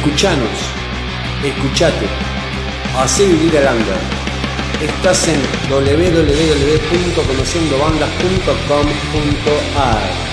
Escuchanos, escuchate, hacé vivir el under. Estás en www.conociendobandas.com.ar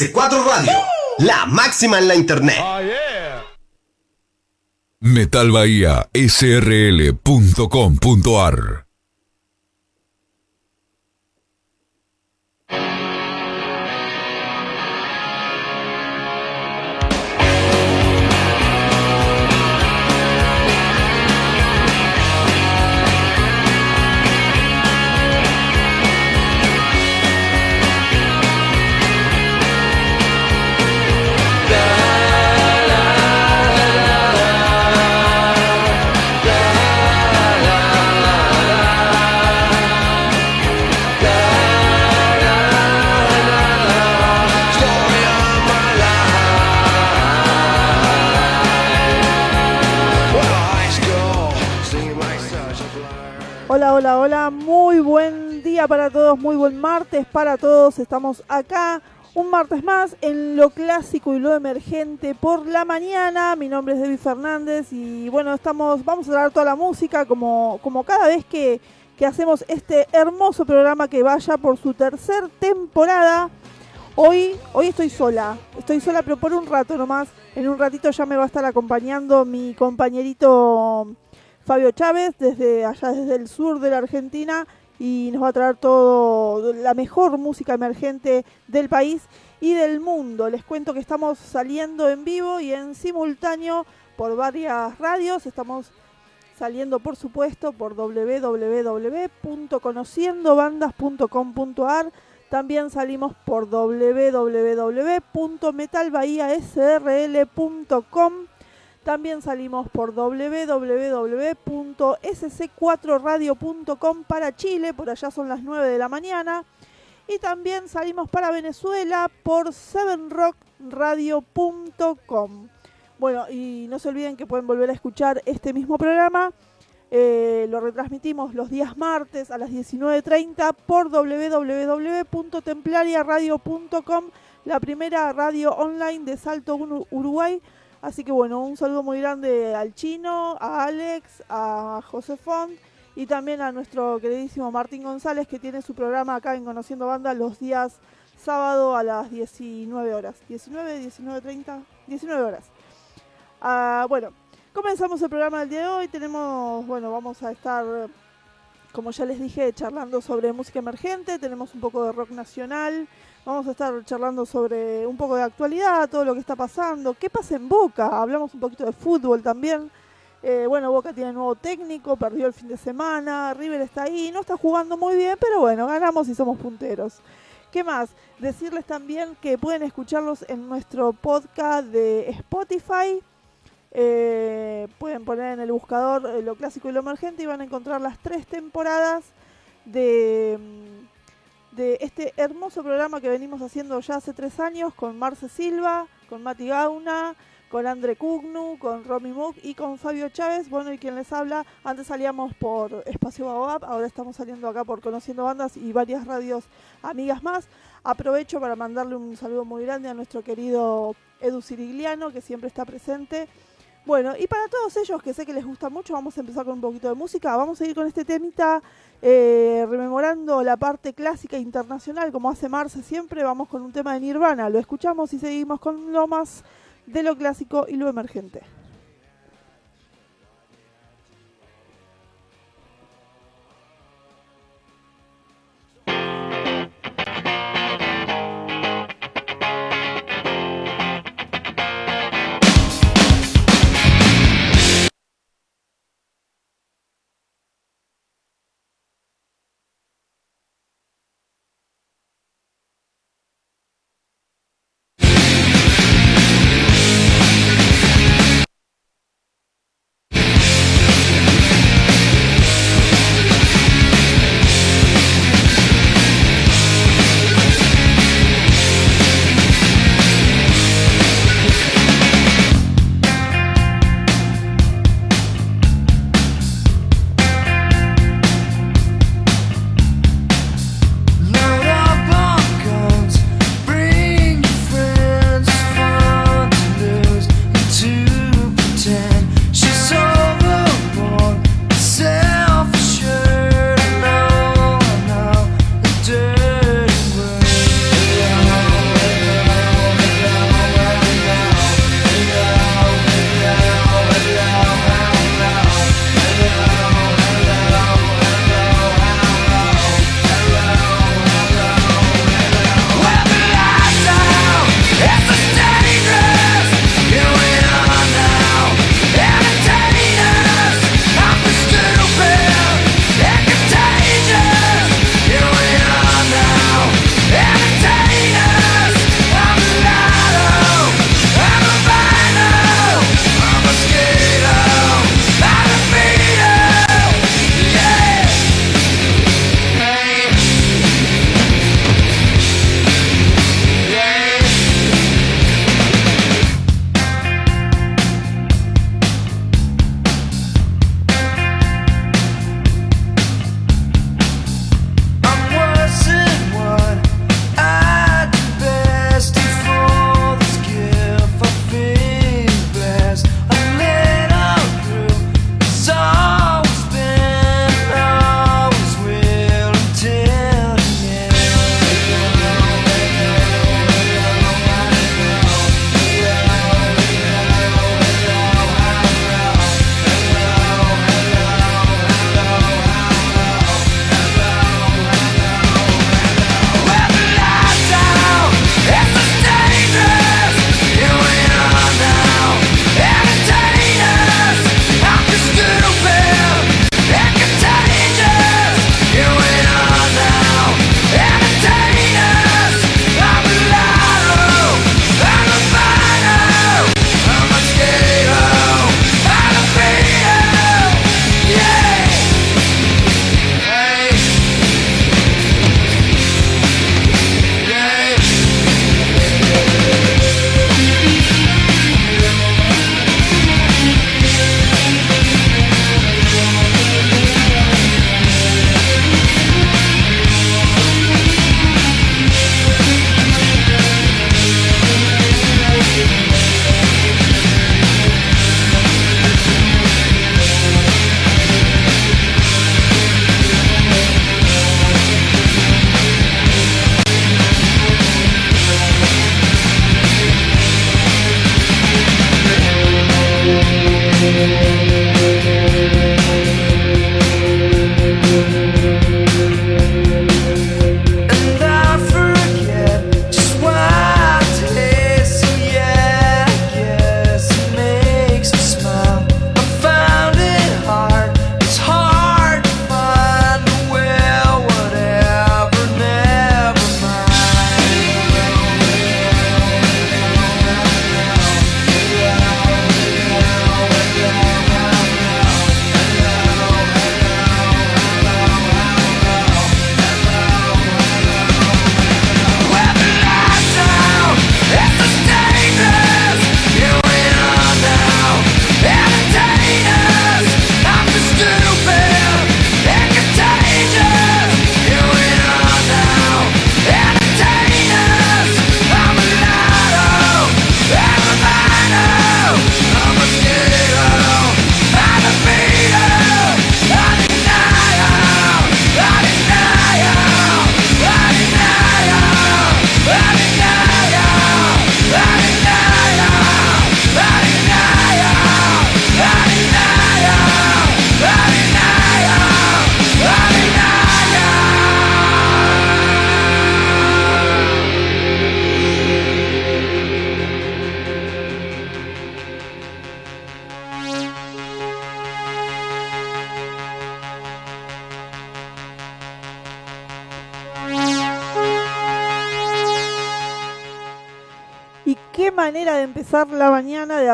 S4 Radio, la máxima en la internet. Metal Bahía SRL.com.ar hola, hola, muy buen día para todos, muy buen martes para todos. Estamos acá un martes más en lo clásico y lo emergente por la mañana. Mi nombre es Debbie Fernández y bueno, estamos, vamos a dar toda la música como, como cada vez que, que hacemos este hermoso programa que vaya por su tercer temporada. Hoy, hoy estoy sola, estoy sola pero por un rato nomás. En un ratito ya me va a estar acompañando mi compañerito Fabio Chávez, desde allá desde el sur de la Argentina, y nos va a traer todo la mejor música emergente del país y del mundo. Les cuento que estamos saliendo en vivo y en simultáneo por varias radios. Estamos saliendo, por supuesto, por www.conociendobandas.com.ar. También salimos por www.metalbahiasrl.com también salimos por www.sc4radio.com para Chile, por allá son las 9 de la mañana. Y también salimos para Venezuela por 7rockradio.com. Bueno, y no se olviden que pueden volver a escuchar este mismo programa. Eh, lo retransmitimos los días martes a las 19.30 por www.templariaradio.com, la primera radio online de Salto Uruguay Así que bueno, un saludo muy grande al chino, a Alex, a José Font y también a nuestro queridísimo Martín González que tiene su programa acá en Conociendo Banda los días sábado a las 19 horas. 19, 19.30, 19 horas. Ah, bueno, Comenzamos el programa del día de hoy. Tenemos, bueno, vamos a estar, como ya les dije, charlando sobre música emergente. Tenemos un poco de rock nacional. Vamos a estar charlando sobre un poco de actualidad, todo lo que está pasando. ¿Qué pasa en Boca? Hablamos un poquito de fútbol también. Eh, bueno, Boca tiene nuevo técnico, perdió el fin de semana. River está ahí, no está jugando muy bien, pero bueno, ganamos y somos punteros. ¿Qué más? Decirles también que pueden escucharlos en nuestro podcast de Spotify. Eh, pueden poner en el buscador eh, lo clásico y lo emergente y van a encontrar las tres temporadas de, mm, de este hermoso programa que venimos haciendo ya hace tres años con Marce Silva, con Mati Gauna, con Andre Cugnu, con Romy Mook y con Fabio Chávez. Bueno, y quien les habla, antes salíamos por Espacio Baobab, ahora estamos saliendo acá por Conociendo Bandas y varias radios amigas más. Aprovecho para mandarle un saludo muy grande a nuestro querido Edu Cirigliano, que siempre está presente. Bueno, y para todos ellos que sé que les gusta mucho, vamos a empezar con un poquito de música. Vamos a ir con este temita, eh, rememorando la parte clásica internacional, como hace Marce siempre. Vamos con un tema de Nirvana. Lo escuchamos y seguimos con lo más de lo clásico y lo emergente.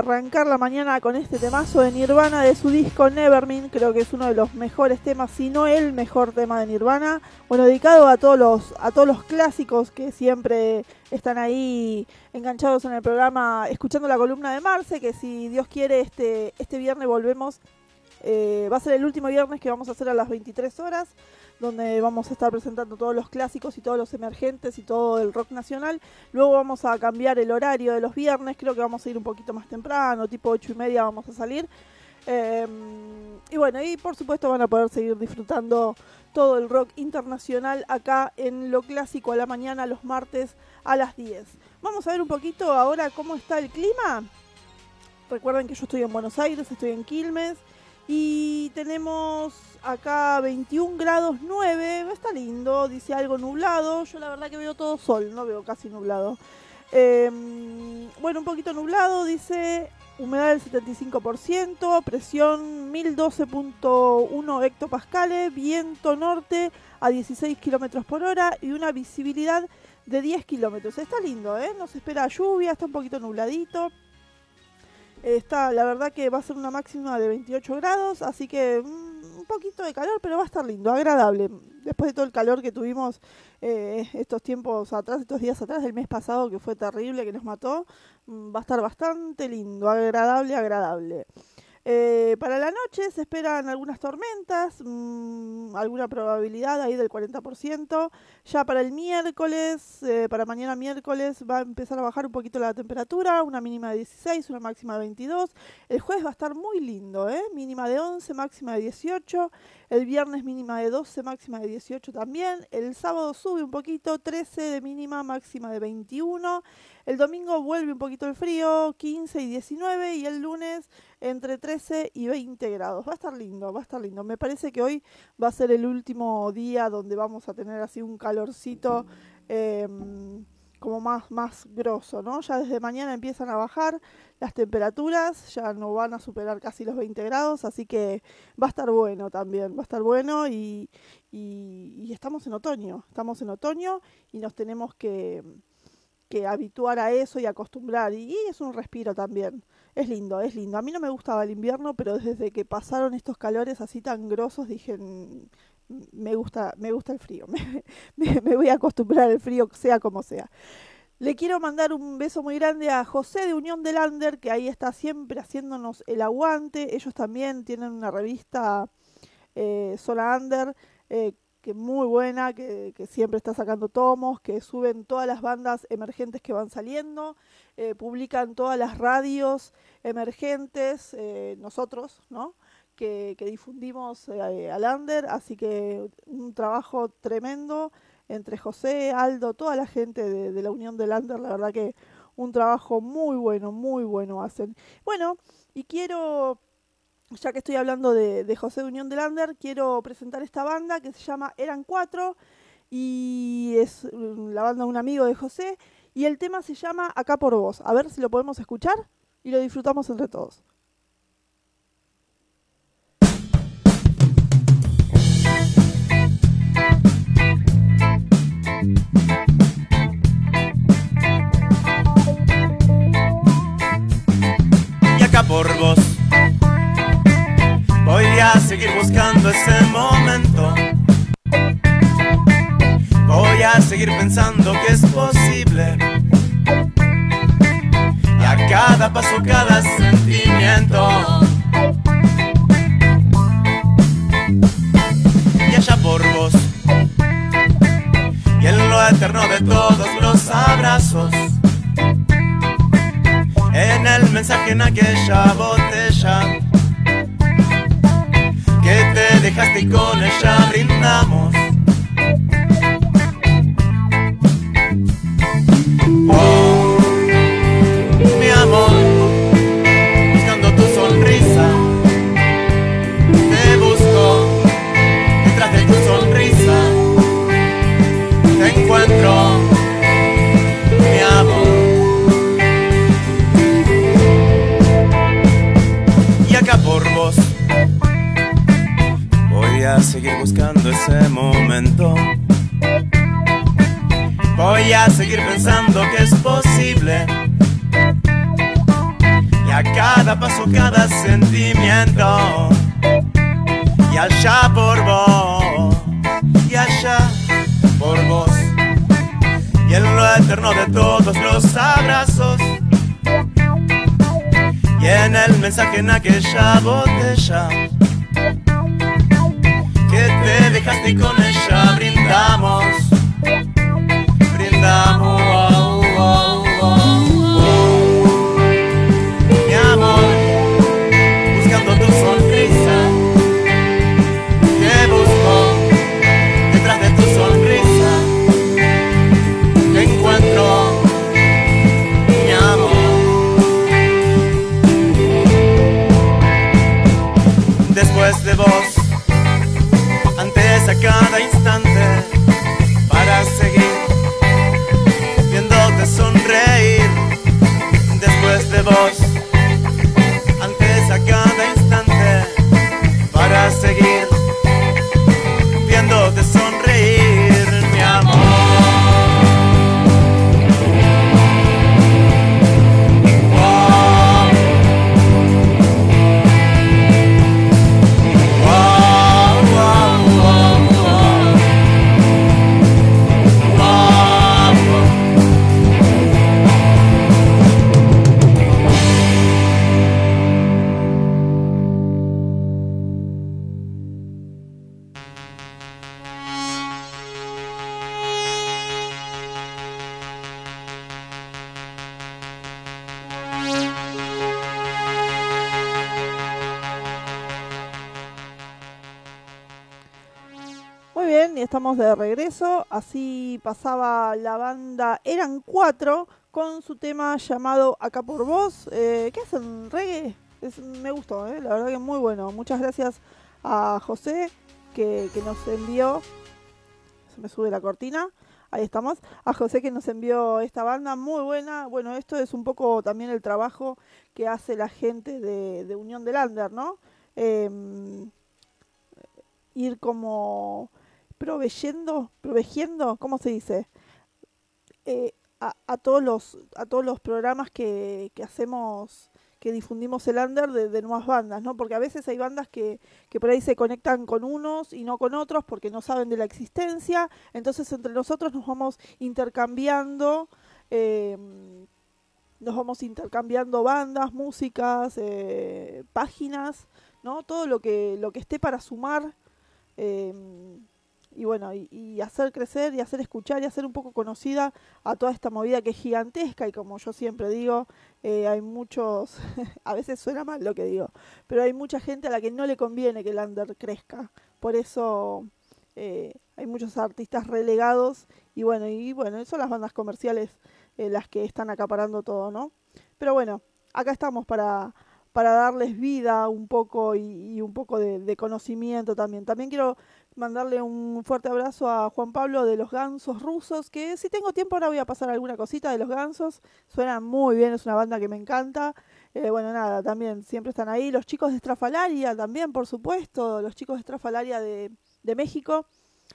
Arrancar la mañana con este temazo de Nirvana de su disco Nevermind. Creo que es uno de los mejores temas, si no el mejor tema de Nirvana. Bueno, dedicado a todos los, a todos los clásicos que siempre están ahí enganchados en el programa, escuchando la columna de Marce, que si Dios quiere, este, este viernes volvemos. Eh, va a ser el último viernes que vamos a hacer a las 23 horas donde vamos a estar presentando todos los clásicos y todos los emergentes y todo el rock nacional. Luego vamos a cambiar el horario de los viernes, creo que vamos a ir un poquito más temprano, tipo ocho y media vamos a salir. Em, y bueno, y por supuesto van a poder seguir disfrutando todo el rock internacional acá en Lo Clásico a la mañana, los martes a las 10. Vamos a ver un poquito ahora cómo está el clima. Recuerden que yo estoy en Buenos Aires, estoy en Quilmes y tenemos acá 21 grados 9, está lindo, dice algo nublado, yo la verdad que veo todo sol, no veo casi nublado. Em, bueno, un poquito nublado, dice humedad del 75%, presión 1012.1 hectopascales, viento norte a 16 kilómetros por hora y una visibilidad de 10 kilómetros. Está lindo, ¿eh? No se espera lluvia, está un poquito nubladito. Está, la verdad que va a ser una máxima de 28 grados, así que mm, un poquito de calor, pero va a estar lindo, agradable. Después de todo el calor que tuvimos eh, estos tiempos atrás, estos días atrás, del mes pasado, que fue terrible, que nos mató, mm, va a estar bastante lindo, agradable, agradable. Eh, para la noche se esperan algunas tormentas, mmm, alguna probabilidad ahí del 40%. Ya para el miércoles, eh, para mañana miércoles, va a empezar a bajar un poquito la temperatura, una mínima de 16, una máxima de 22. El jueves va a estar muy lindo, ¿eh? mínima de 11, máxima de 18. El viernes mínima de 12, máxima de 18 también. El sábado sube un poquito, 13 de mínima, máxima de 21. El domingo vuelve un poquito el frío, 15 y 19. Y el lunes entre 13 y 20 grados. Va a estar lindo, va a estar lindo. Me parece que hoy va a ser el último día donde vamos a tener así un calorcito em, como más, más grosso, ¿no? Ya desde mañana empiezan a bajar las temperaturas, ya no van a superar casi los 20 grados, así que va a estar bueno también, va a estar bueno y, y, estamos en otoño, estamos en otoño y nos tenemos que, que habituar a eso y acostumbrar y, y es un respiro también. Es lindo, es lindo. A mí no me gustaba el invierno, pero desde que pasaron estos calores así tan grosos dije, mm, me gusta, me gusta el frío. Me, voy a acostumbrar al frío, sea como sea. Le quiero mandar un beso muy grande a José de Unión del Lander, que ahí está siempre haciéndonos el aguante. Ellos también tienen una revista eh, Sola Under, eh, que muy buena, que, que, siempre está sacando tomos, que suben todas las bandas emergentes que van saliendo, eh, publican todas las radios emergentes, eh, nosotros, ¿no? Que, difundimos eh, al Under, así que un trabajo tremendo entre José, Aldo, toda la gente de, la Unión del Under, la verdad que un trabajo muy bueno, muy bueno hacen. Bueno, y quiero ya que estoy hablando de, José de Unión de Lander, quiero presentar esta banda que se llama Eran Cuatro y es mm, la banda de un amigo de José y el tema se llama Acá por vos. A ver si lo podemos escuchar y lo disfrutamos entre todos. Por vos Voy a seguir buscando ese momento. Voy a seguir pensando que es posible. Y a cada paso, cada sentimiento. Y allá por vos. Y en lo eterno de todos los abrazos. En el mensaje en aquella botella que te dejaste y con ella brindamos. Oh, Voy a seguir pensando que es posible. cada paso, cada sentimiento. Y allá por vos, y allá por vos. Y en lo eterno de todos los abrazos. Y en el mensaje en aquella botella dejaste con ella brindamos. Y estamos de regreso. Así pasaba la banda, eran cuatro, con su tema llamado Acá por Vos. Eh, ¿Qué hacen? ¿Reggae? Es- me gustó, eh, la verdad que muy bueno. Muchas gracias a José que, que nos envió. Se me sube la cortina. Ahí estamos. A José que nos envió esta banda muy buena. Bueno, esto es un poco también el trabajo que hace la gente de, Unión del Lander, ¿no? Em, ir como proveyendo, proveyendo, ¿cómo se dice? Eh, a, todos los a todos los programas que, que hacemos que difundimos el under de, nuevas bandas, ¿no? Porque a veces hay bandas que, que por ahí se conectan con unos y no con otros porque no saben de la existencia, entonces entre nosotros nos vamos intercambiando, eh, nos vamos intercambiando bandas, músicas, eh, páginas, ¿no? Todo lo que, lo que esté para sumar y bueno, y, y hacer crecer y hacer escuchar y hacer un poco conocida a toda esta movida que es gigantesca y como yo siempre digo, eh, hay muchos, a veces suena mal lo que digo, pero hay mucha gente a la que no le conviene que el under crezca, por eso eh, hay muchos artistas relegados y bueno, y bueno, son las bandas comerciales eh, las que están acaparando todo, ¿no? Pero bueno, acá estamos para, para darles vida un poco y, un poco de, de conocimiento también. También quiero mandarle un fuerte abrazo a Juan Pablo de los Gansos Rusos, que si tengo tiempo ahora voy a pasar alguna cosita de los Gansos, suenan muy bien, es una banda que me encanta. Eh, bueno, nada, también siempre están ahí. Los chicos de Estrafalaria también, por supuesto, los chicos de Estrafalaria de, de México.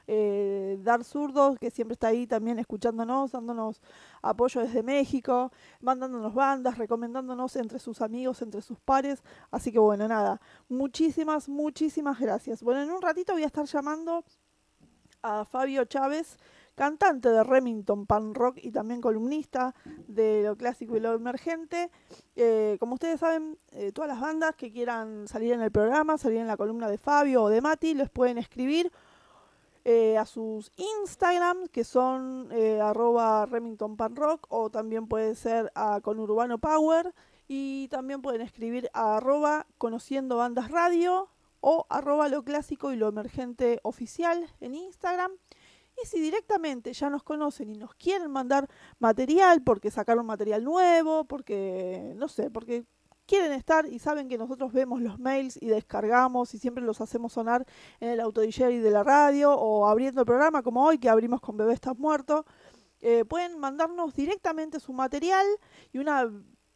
Eh, Dar Zurdos, que siempre está ahí también escuchándonos, dándonos apoyo desde México, mandándonos bandas, recomendándonos entre sus amigos, entre sus pares. Así que bueno, nada, muchísimas, muchísimas gracias. Bueno, en un ratito voy a estar llamando a Fabio Chávez, cantante de Remington Pan Rock y también columnista de lo clásico y lo emergente. Eh, como ustedes saben, eh, todas las bandas que quieran salir en el programa, salir en la columna de Fabio o de Mati, les pueden escribir eh, a sus Instagram, que son eh, arroba Remington o también puede ser a Conurbano Power, y también pueden escribir a arroba Conociendo Bandas Radio, o arroba lo clásico y lo emergente oficial en Instagram. Y si directamente ya nos conocen y nos quieren mandar material, porque sacaron material nuevo, porque, no sé, porque quieren estar y saben que nosotros vemos los mails y descargamos y siempre los hacemos sonar en el auto DJ de la radio o abriendo el programa como hoy que abrimos con Bebé Estás Muerto, eh, pueden mandarnos directamente su material y una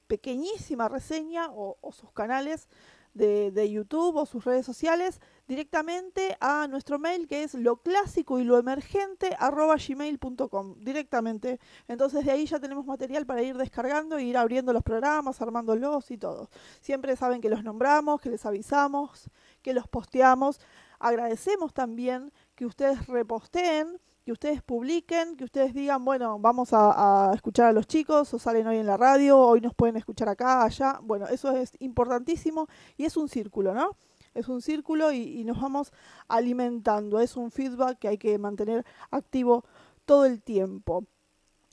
pequeñísima reseña o, o sus canales de, de YouTube o sus redes sociales directamente a nuestro mail que es lo clásico y lo emergente gmail.com directamente. Entonces de ahí ya tenemos material para ir descargando e ir abriendo los programas, armándolos y todo. Siempre saben que los nombramos, que les avisamos, que los posteamos. Agradecemos también que ustedes reposteen que ustedes publiquen, que ustedes digan, bueno, vamos a, escuchar a los chicos, o salen hoy en la radio, hoy nos pueden escuchar acá, allá. Bueno, eso es importantísimo y es un círculo, ¿no? Es un círculo y, nos vamos alimentando. Es un feedback que hay que mantener activo todo el tiempo.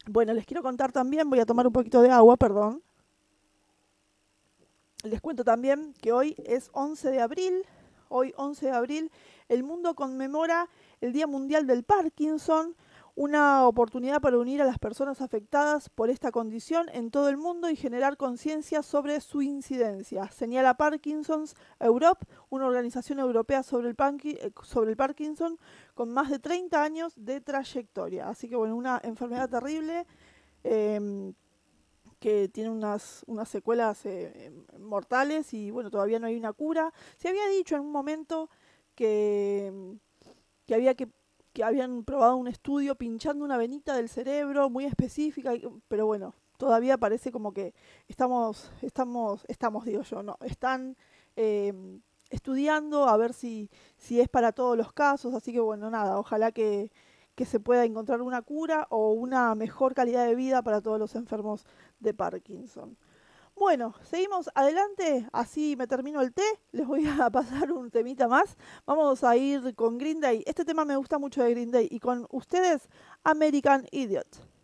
Bueno, les quiero contar también, voy a tomar un poquito de agua, perdón. Les cuento también que hoy es 11 de abril, hoy 11 de abril, el mundo conmemora el Día Mundial del Parkinson, una oportunidad para unir a las personas afectadas por esta condición en todo el mundo y generar conciencia sobre su incidencia. Señala Parkinson's Europe, una organización europea sobre el, eh, Parkinson con más de 30 años de trayectoria. Así que bueno, una enfermedad terrible em, que tiene unas, secuelas eh, mortales y bueno, todavía no hay una cura. Se había dicho en un momento que que había que que habían probado un estudio pinchando una venita del cerebro muy específica, pero bueno, todavía parece como que estamos, estamos, estamos, digo yo, no, están eh, estudiando a ver si, si es para todos los casos, así que bueno, nada, ojalá que, que se pueda encontrar una cura o una mejor calidad de vida para todos los enfermos de Parkinson. Bueno, seguimos adelante, así me termino el té, les voy a pasar un temita más. Vamos a ir con Green Day. Este tema me gusta mucho de Green Day y con ustedes American Idiot.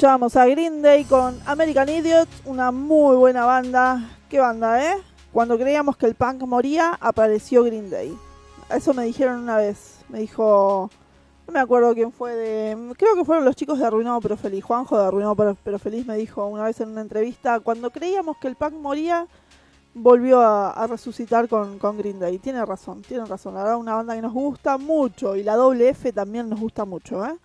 Escuchábamos a Green Day con American Idiot, una muy buena banda. ¿Qué banda, eh? Cuando creíamos que el punk moría, apareció Green Day. Eso me dijeron una vez. Me dijo, no me acuerdo quién fue de... Creo que fueron los chicos de Arruinado pero Feliz. Juanjo de Arruinado pero, Feliz me dijo una vez en una entrevista, cuando creíamos que el punk moría, volvió a, a resucitar con, con Green Day. Tiene razón, tiene razón. La verdad, una banda que nos gusta mucho y la doble F también nos gusta mucho, ¿eh?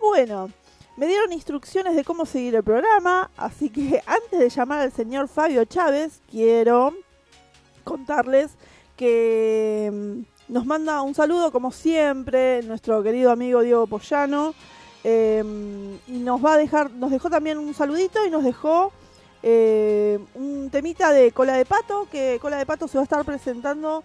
Bueno, me dieron instrucciones de cómo seguir el programa, así que antes de llamar al señor Fabio Chávez, quiero contarles que mm, nos manda un saludo, como siempre, nuestro querido amigo Diego Pollano. eh, y nos va a dejar, nos dejó también un saludito y nos dejó eh, un temita de Cola de Pato, que Cola de Pato se va a estar presentando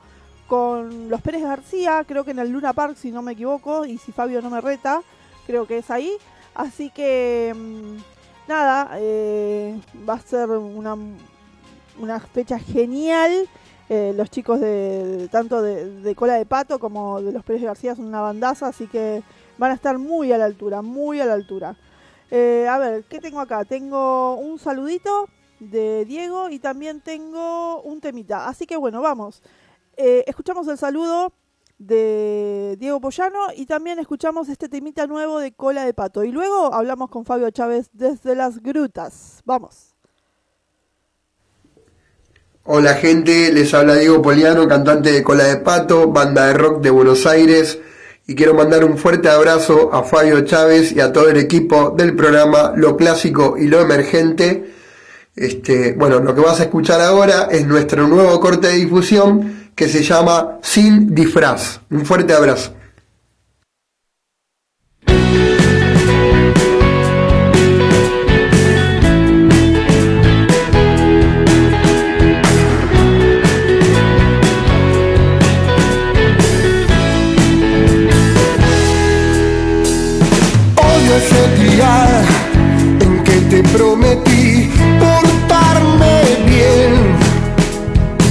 con los Pérez García, creo que en el Luna Park, si no me equivoco, y si Fabio no me reta, creo que es ahí. Así que, mm, nada, eh, va a ser una, fecha genial. Eh, los chicos de tanto de, Cola de Pato como de los Pérez García son una bandaza, así que van a estar muy a la altura, muy a la altura. Eh, a ver, ¿qué tengo acá? Tengo un saludito de Diego y también tengo un temita. Así que bueno, vamos. Escuchamos el saludo de Diego Pollano y también escuchamos este temita nuevo de Cola de Pato. Y luego hablamos con Fabio Chávez desde las grutas. Vamos. Hola gente, les habla Diego Poliano, cantante de Cola de Pato, banda de rock de Buenos Aires, y quiero mandar un fuerte abrazo a Fabio Chávez y a todo el equipo del programa Lo Clásico y Lo Emergente. Este, bueno, lo que vas a escuchar ahora es nuestro nuevo corte de difusión que se llama Sin Disfraz. Un fuerte abrazo.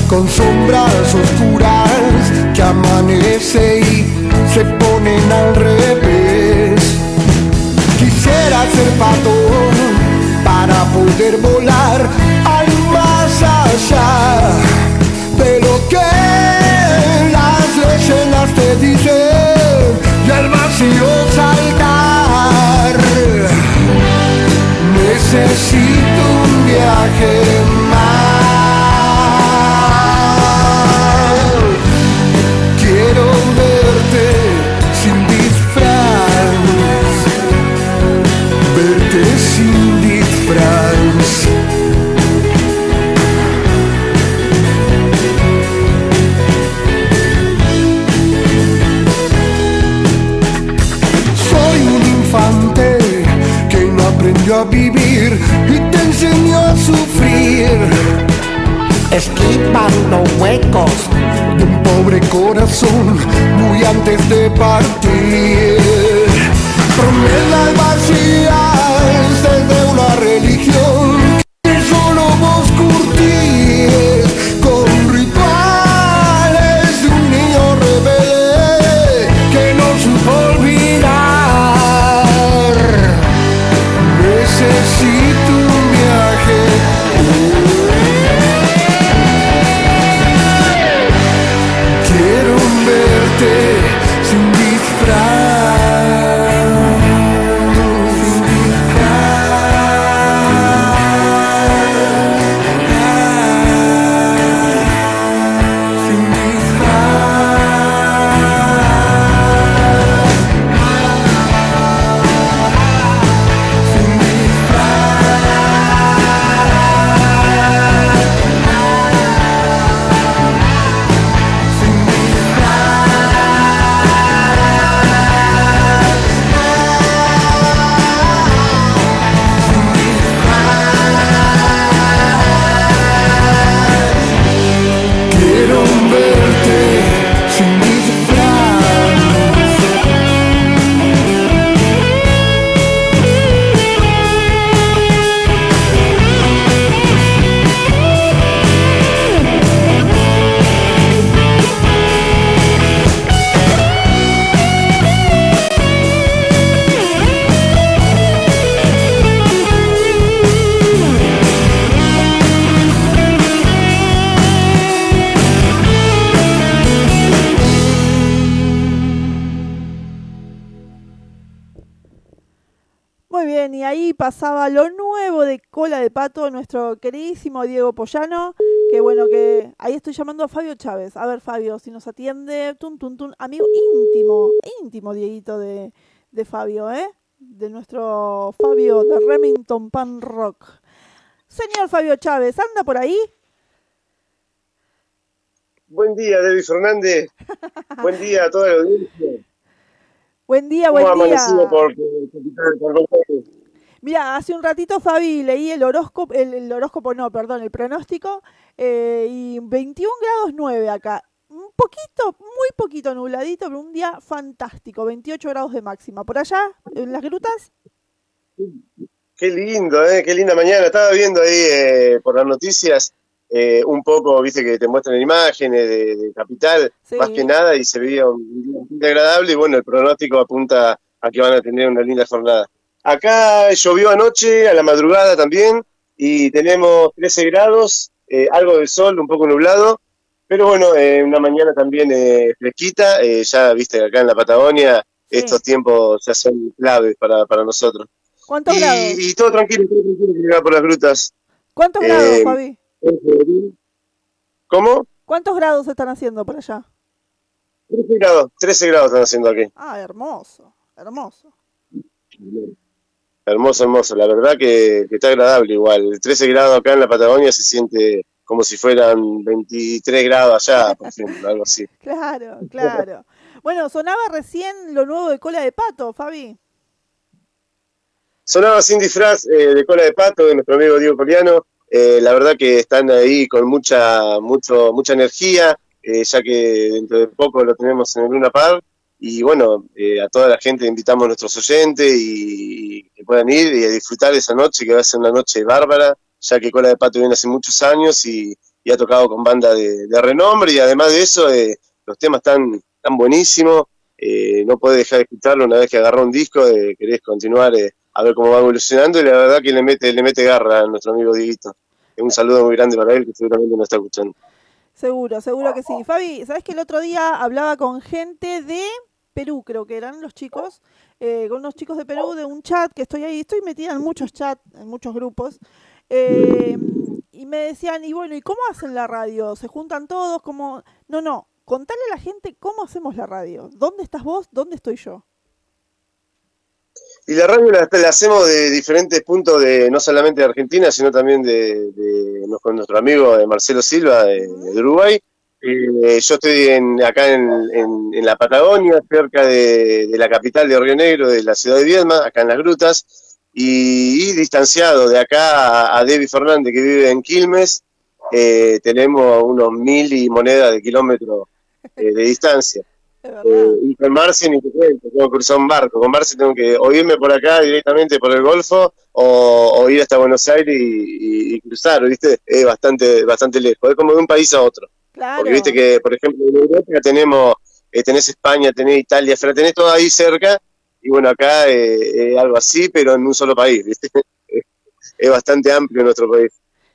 Con sombras oscuras que amanece y se ponen al revés. Quisiera ser pato para poder volar al más allá de lo que las leyendas te dicen y al vacío saltar. Necesito un viaje pobre corazón muy antes de partir. Promesas vacías pasaba lo nuevo de Cola de Pato, nuestro queridísimo Diego Pollano, que bueno, que ahí estoy llamando a Fabio Chávez. A ver, Fabio, si nos atiende, tun, tun, tun, amigo íntimo, íntimo Dieguito de, de Fabio, ¿eh? De nuestro Fabio de Remington Pan Rock. Señor Fabio Chávez, ¿anda por ahí? Buen día, David Fernández. Buen día a toda la audiencia. Buen día, ¿Cómo ha buen día. por? Mira, hace un ratito, Fabi, leí el horóscopo, el, el horóscopo no, perdón, el pronóstico, eh, y 21 grados 9 acá. Un poquito, muy poquito nubladito, pero un día fantástico, 28 grados de máxima. ¿Por allá, en las grutas? Qué lindo, ¿eh? Qué linda mañana. Estaba viendo ahí eh, por las noticias eh, un poco, viste que te muestran imágenes de, de Capital, Sí. más que nada, y se veía un día bastante agradable y bueno, el pronóstico apunta a que van a tener una linda jornada. Acá llovió anoche, a la madrugada también, y tenemos 13 grados, eh, algo de sol, un poco nublado, pero bueno, eh, una mañana también eh, fresquita, ya viste acá en la Patagonia, Sí. estos tiempos ya son claves para, para nosotros. ¿Cuántos Y, grados? y todo tranquilo, todo tranquilo que por las grutas. ¿Cuántos grados, Fabi? ¿Cómo? ¿Cuántos grados están haciendo por allá? 13 grados, 13 grados están haciendo aquí. Ah, hermoso, hermoso. Hermoso, hermoso. La verdad que, que está agradable igual. 13 grados acá en la Patagonia se siente como si fueran 23 grados allá, por ejemplo, algo así. Claro, claro. Bueno, sonaba recién lo nuevo de Cola de Pato, Fabi. Sonaba sin disfraz eh, de cola de pato de nuestro amigo Diego Coliano. Eh, la verdad que están ahí con mucha, mucho, mucha energía, eh, ya que dentro de poco lo tenemos en el Luna Park. Y bueno, eh, a toda la gente invitamos a nuestros oyentes y, que puedan ir y a disfrutar esa noche, que va a ser una noche bárbara, ya que Cola de Pato viene hace muchos años y, ha tocado con banda de, renombre. Y además de eso, eh, los temas están tan buenísimos. eh, no puedes dejar de escucharlo una vez que agarró un disco, eh, querés continuar eh, a ver cómo va evolucionando y la verdad que le mete, le mete garra a nuestro amigo Dieguito. Un saludo muy grande para él que seguramente nos está escuchando. Seguro, seguro que sí. Fabi, ¿sabes que el otro día hablaba con gente de Perú, creo que eran los chicos, eh, con unos chicos de Perú de un chat que estoy ahí, estoy metida en muchos chats, en muchos grupos, eh, y me decían, y bueno, ¿y cómo hacen la radio? ¿Se juntan todos? ¿Cómo? No, no, contale a la gente cómo hacemos la radio. ¿Dónde estás vos? ¿Dónde estoy yo? Y la radio la, hacemos de diferentes puntos, de no solamente de Argentina, sino también de, de- con nuestro amigo de Marcelo Silva de, de Uruguay. Eh, yo estoy en, acá en, en- en la Patagonia, cerca de, de la capital de Río Negro, de la ciudad de Viedma, acá en las grutas, y, y distanciado de acá a, a Debbie Fernández, que vive en Quilmes, eh, tenemos unos mil y monedas de kilómetros eh, de distancia. Eh, y con Marci ni te cuento, tengo que cruzar un barco. Con Marci tengo que o irme por acá directamente por el Golfo o, o ir hasta Buenos Aires y, y- y cruzar, ¿viste? Es bastante, bastante lejos, es como de un país a otro. Claro. Porque viste que, por ejemplo, en Europa tenemos, eh, tenés España, tenés Italia, tenés todo ahí cerca, y bueno, acá eh, algo así, pero en un solo país, ¿viste? es bastante amplio nuestro país.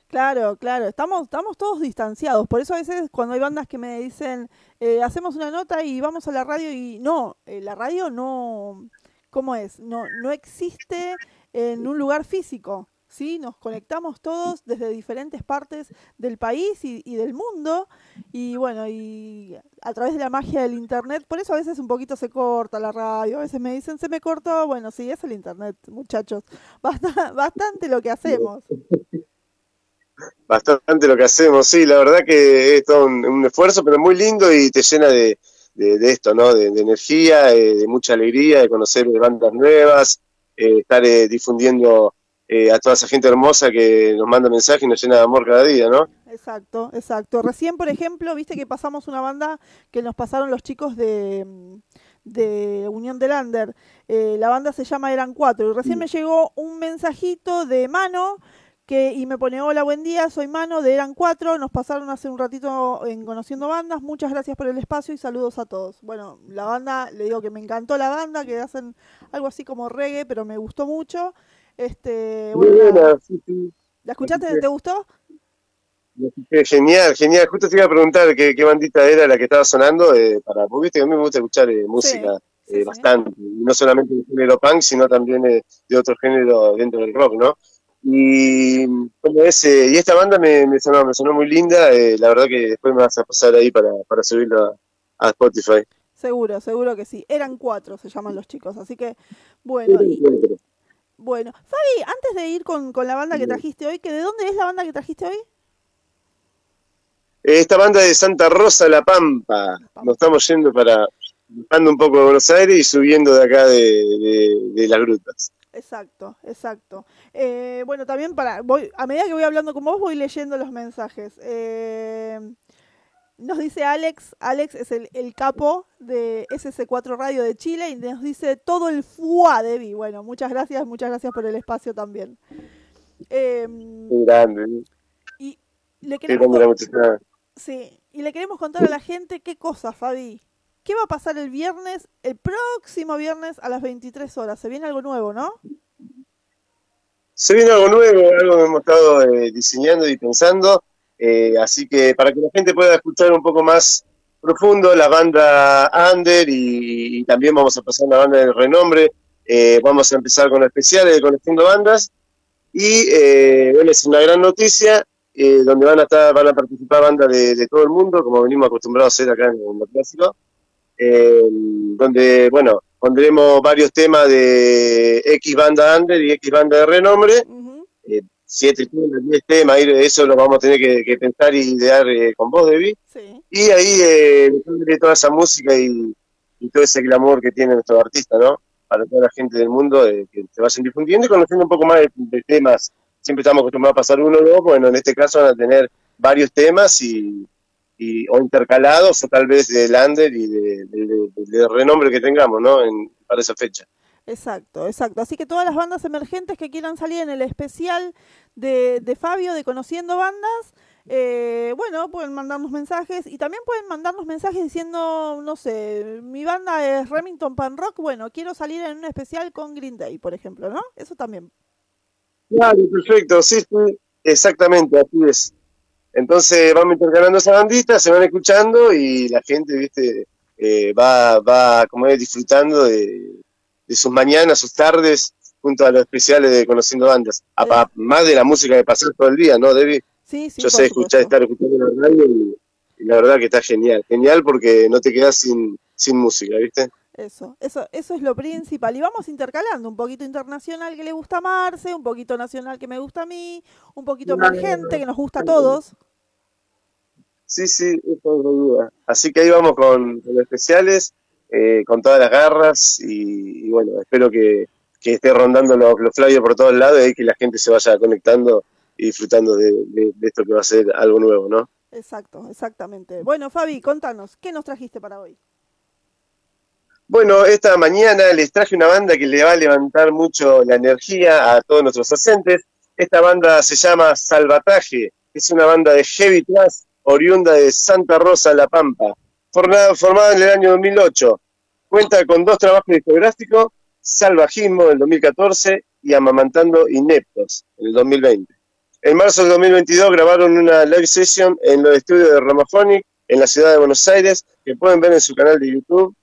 Claro, claro, estamos, estamos todos distanciados. Por eso a veces cuando hay bandas que me dicen, eh, hacemos una nota y vamos a la radio y no, eh, la radio no, ¿cómo es? No, no existe en un lugar físico, ¿sí? Nos conectamos todos desde diferentes partes del país y, del mundo y bueno, y a través de la magia del internet, por eso a veces un poquito se corta la radio, a veces me dicen, se me cortó, bueno, sí, es el internet, muchachos, Basta- bastante lo que hacemos. bastante lo que hacemos, sí, la verdad que es todo un, un esfuerzo, pero muy lindo y te llena de, de, de esto, ¿no? De, de energía, eh, de mucha alegría, de conocer bandas nuevas, eh, estar eh, difundiendo eh, a toda esa gente hermosa que nos manda mensajes y nos llena de amor cada día, ¿no? Exacto, exacto. Recién, por ejemplo, viste que pasamos una banda que nos pasaron los chicos de, de Unión de Lander. Eh, la banda se llama Eran Cuatro. Y recién me llegó un mensajito de Mano que, y me pone, hola, buen día, soy Mano de Eran Cuatro. Nos pasaron hace un ratito en Conociendo Bandas. Muchas gracias por el espacio y saludos a todos. Bueno, la banda, le digo que me encantó la banda, que hacen algo así como reggae, pero me gustó mucho. Este, Muy bueno, nada. buena, sí, sí. ¿La escuchaste? ¿Te gustó? Genial, genial. Justo te iba a preguntar qué, qué bandita era la que estaba sonando, eh, para, porque viste que a mí me gusta escuchar eh, música sí, eh, bastante. No solamente del género punk, sino también eh, de otro género dentro del rock, ¿no? Y, como ese, y esta banda me, me, sonó, me sonó muy linda, la verdad que después me vas a pasar ahí para, para subirlo a, a Spotify. Seguro, seguro que sí. Eran cuatro, se llaman los chicos, así que bueno. Y, bueno, Fabi, antes de ir con, con la banda que trajiste hoy, que ¿de dónde es la banda que trajiste hoy? Esta banda de Santa Rosa La Pampa. Nos estamos yendo para, bajando un poco de Buenos Aires y subiendo de acá de, de, de las grutas. Exacto, exacto. Eh, bueno, también para, voy, a medida que voy hablando con vos, voy leyendo los mensajes. Eh, nos dice Alex, Alex es el, el, capo de SC4 Radio de Chile y nos dice todo el FUA, Debbie. Bueno, muchas gracias, muchas gracias por el espacio también. Eh, grande. Y le queremos, sí, y le queremos contar a la gente qué cosa, Fabi. ¿Qué va a pasar el viernes, el próximo viernes a las 23 horas? Se viene algo nuevo, ¿no? Se viene algo nuevo, algo que hemos estado eh, diseñando y pensando. Eh, así que para que la gente pueda escuchar un poco más profundo la banda Under y, también vamos a pasar una banda de renombre. Eh, vamos a empezar con especiales de Conectando Bandas. Y eh, es una gran noticia donde van a estar, van a participar bandas de, de, todo el mundo, como venimos acostumbrados a hacer acá en, en lo clásico. donde, bueno, pondremos varios temas de X banda Under y X banda de renombre. Siete temas, diez temas, eso lo vamos a tener que, que pensar y idear eh, con vos, Debbie. Sí. Y ahí eh, toda esa música y, y, todo ese glamour que tiene nuestro artista, ¿no? Para toda la gente del mundo, eh, que se vayan difundiendo y conociendo un poco más de, de, temas. Siempre estamos acostumbrados a pasar uno o dos, bueno, en este caso van a tener varios temas y, y o intercalados o tal vez de Lander y de, de, de renombre que tengamos, ¿no? En, para esa fecha. Exacto, exacto. Así que todas las bandas emergentes que quieran salir en el especial de, de Fabio de Conociendo Bandas, eh, bueno, pueden mandarnos mensajes y también pueden mandarnos mensajes diciendo, no sé, mi banda es Remington Pan Rock, bueno, quiero salir en un especial con Green Day, por ejemplo, ¿no? Eso también. Claro, perfecto, sí, sí, exactamente, así es. Entonces vamos intercalando esa bandita, se van escuchando y la gente, viste, eh, va, va, como es, disfrutando de de sus mañanas, sus tardes, junto a los especiales de Conociendo Bandas. A, a, más de la música que pasó todo el día, ¿no, Debbie? Sí, sí. Yo sé escuchar, estar escuchando la radio y, y, la verdad que está genial. Genial porque no te quedas sin, sin música, ¿viste? Eso, eso, eso es lo principal. Y vamos intercalando un poquito internacional que le gusta a Marce, un poquito nacional que me gusta a mí, un poquito emergente que nos gusta a todos. Sí, sí, es la duda. Así que ahí vamos con los especiales eh, con todas las garras y, y bueno, espero que, que esté rondando los, los, flyers por todos lados y que la gente se vaya conectando y disfrutando de, de, de, esto que va a ser algo nuevo, ¿no? Exacto, exactamente. Bueno, Fabi, contanos, ¿qué nos trajiste para hoy? Bueno, esta mañana les traje una banda que le va a levantar mucho la energía a todos nuestros docentes. Esta banda se llama Salvataje, es una banda de heavy thrash oriunda de Santa Rosa, La Pampa formada, en el año 2008. Cuenta con dos trabajos discográficos, Salvajismo del 2014 y Amamantando Ineptos en el 2020. En marzo del 2022 grabaron una live session en los estudios de Ramaphonic en la ciudad de Buenos Aires, que pueden ver en su canal de YouTube.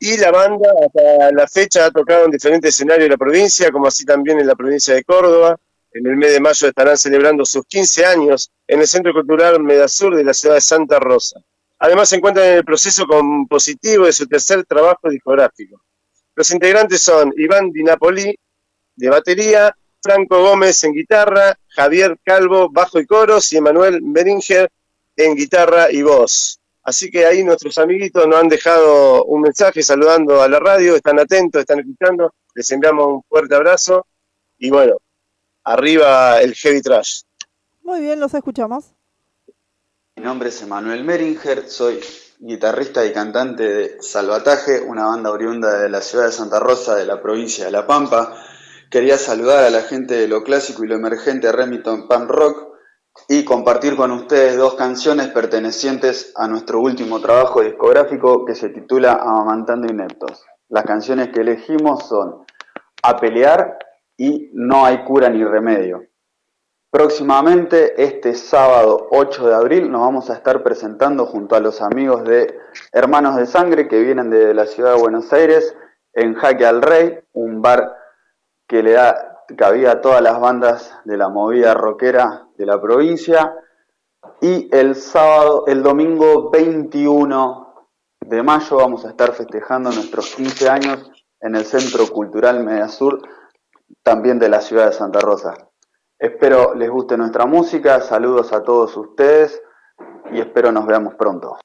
Y la banda hasta la fecha ha tocado en diferentes escenarios de la provincia, como así también en la provincia de Córdoba. En el mes de mayo estarán celebrando sus 15 años en el Centro Cultural Medasur de la ciudad de Santa Rosa. Además se encuentran en el proceso compositivo de su tercer trabajo discográfico. Los integrantes son Iván Di Napoli, de batería, Franco Gómez en guitarra, Javier Calvo, bajo y coros, y Emanuel Beringer en guitarra y voz. Así que ahí nuestros amiguitos nos han dejado un mensaje saludando a la radio, están atentos, están escuchando, les enviamos un fuerte abrazo y bueno, arriba el heavy trash. Muy bien, los escuchamos. Mi nombre es Emanuel Meringer, soy guitarrista y cantante de Salvataje, una banda oriunda de la ciudad de Santa Rosa, de la provincia de La Pampa. Quería saludar a la gente de lo clásico y lo emergente Remington Pan Rock y compartir con ustedes dos canciones pertenecientes a nuestro último trabajo discográfico que se titula Amamantando Ineptos. Las canciones que elegimos son A Pelear y No hay cura ni remedio. Próximamente, este sábado 8 de abril, nos vamos a estar presentando junto a los amigos de Hermanos de Sangre que vienen de la ciudad de Buenos Aires en Jaque al Rey, un bar que le da cabida a todas las bandas de la movida rockera de la provincia. Y el sábado, el domingo 21 de mayo vamos a estar festejando nuestros 15 años en el Centro Cultural Mediasur, también de la ciudad de Santa Rosa. Espero les guste nuestra música, saludos a todos ustedes y espero nos veamos pronto.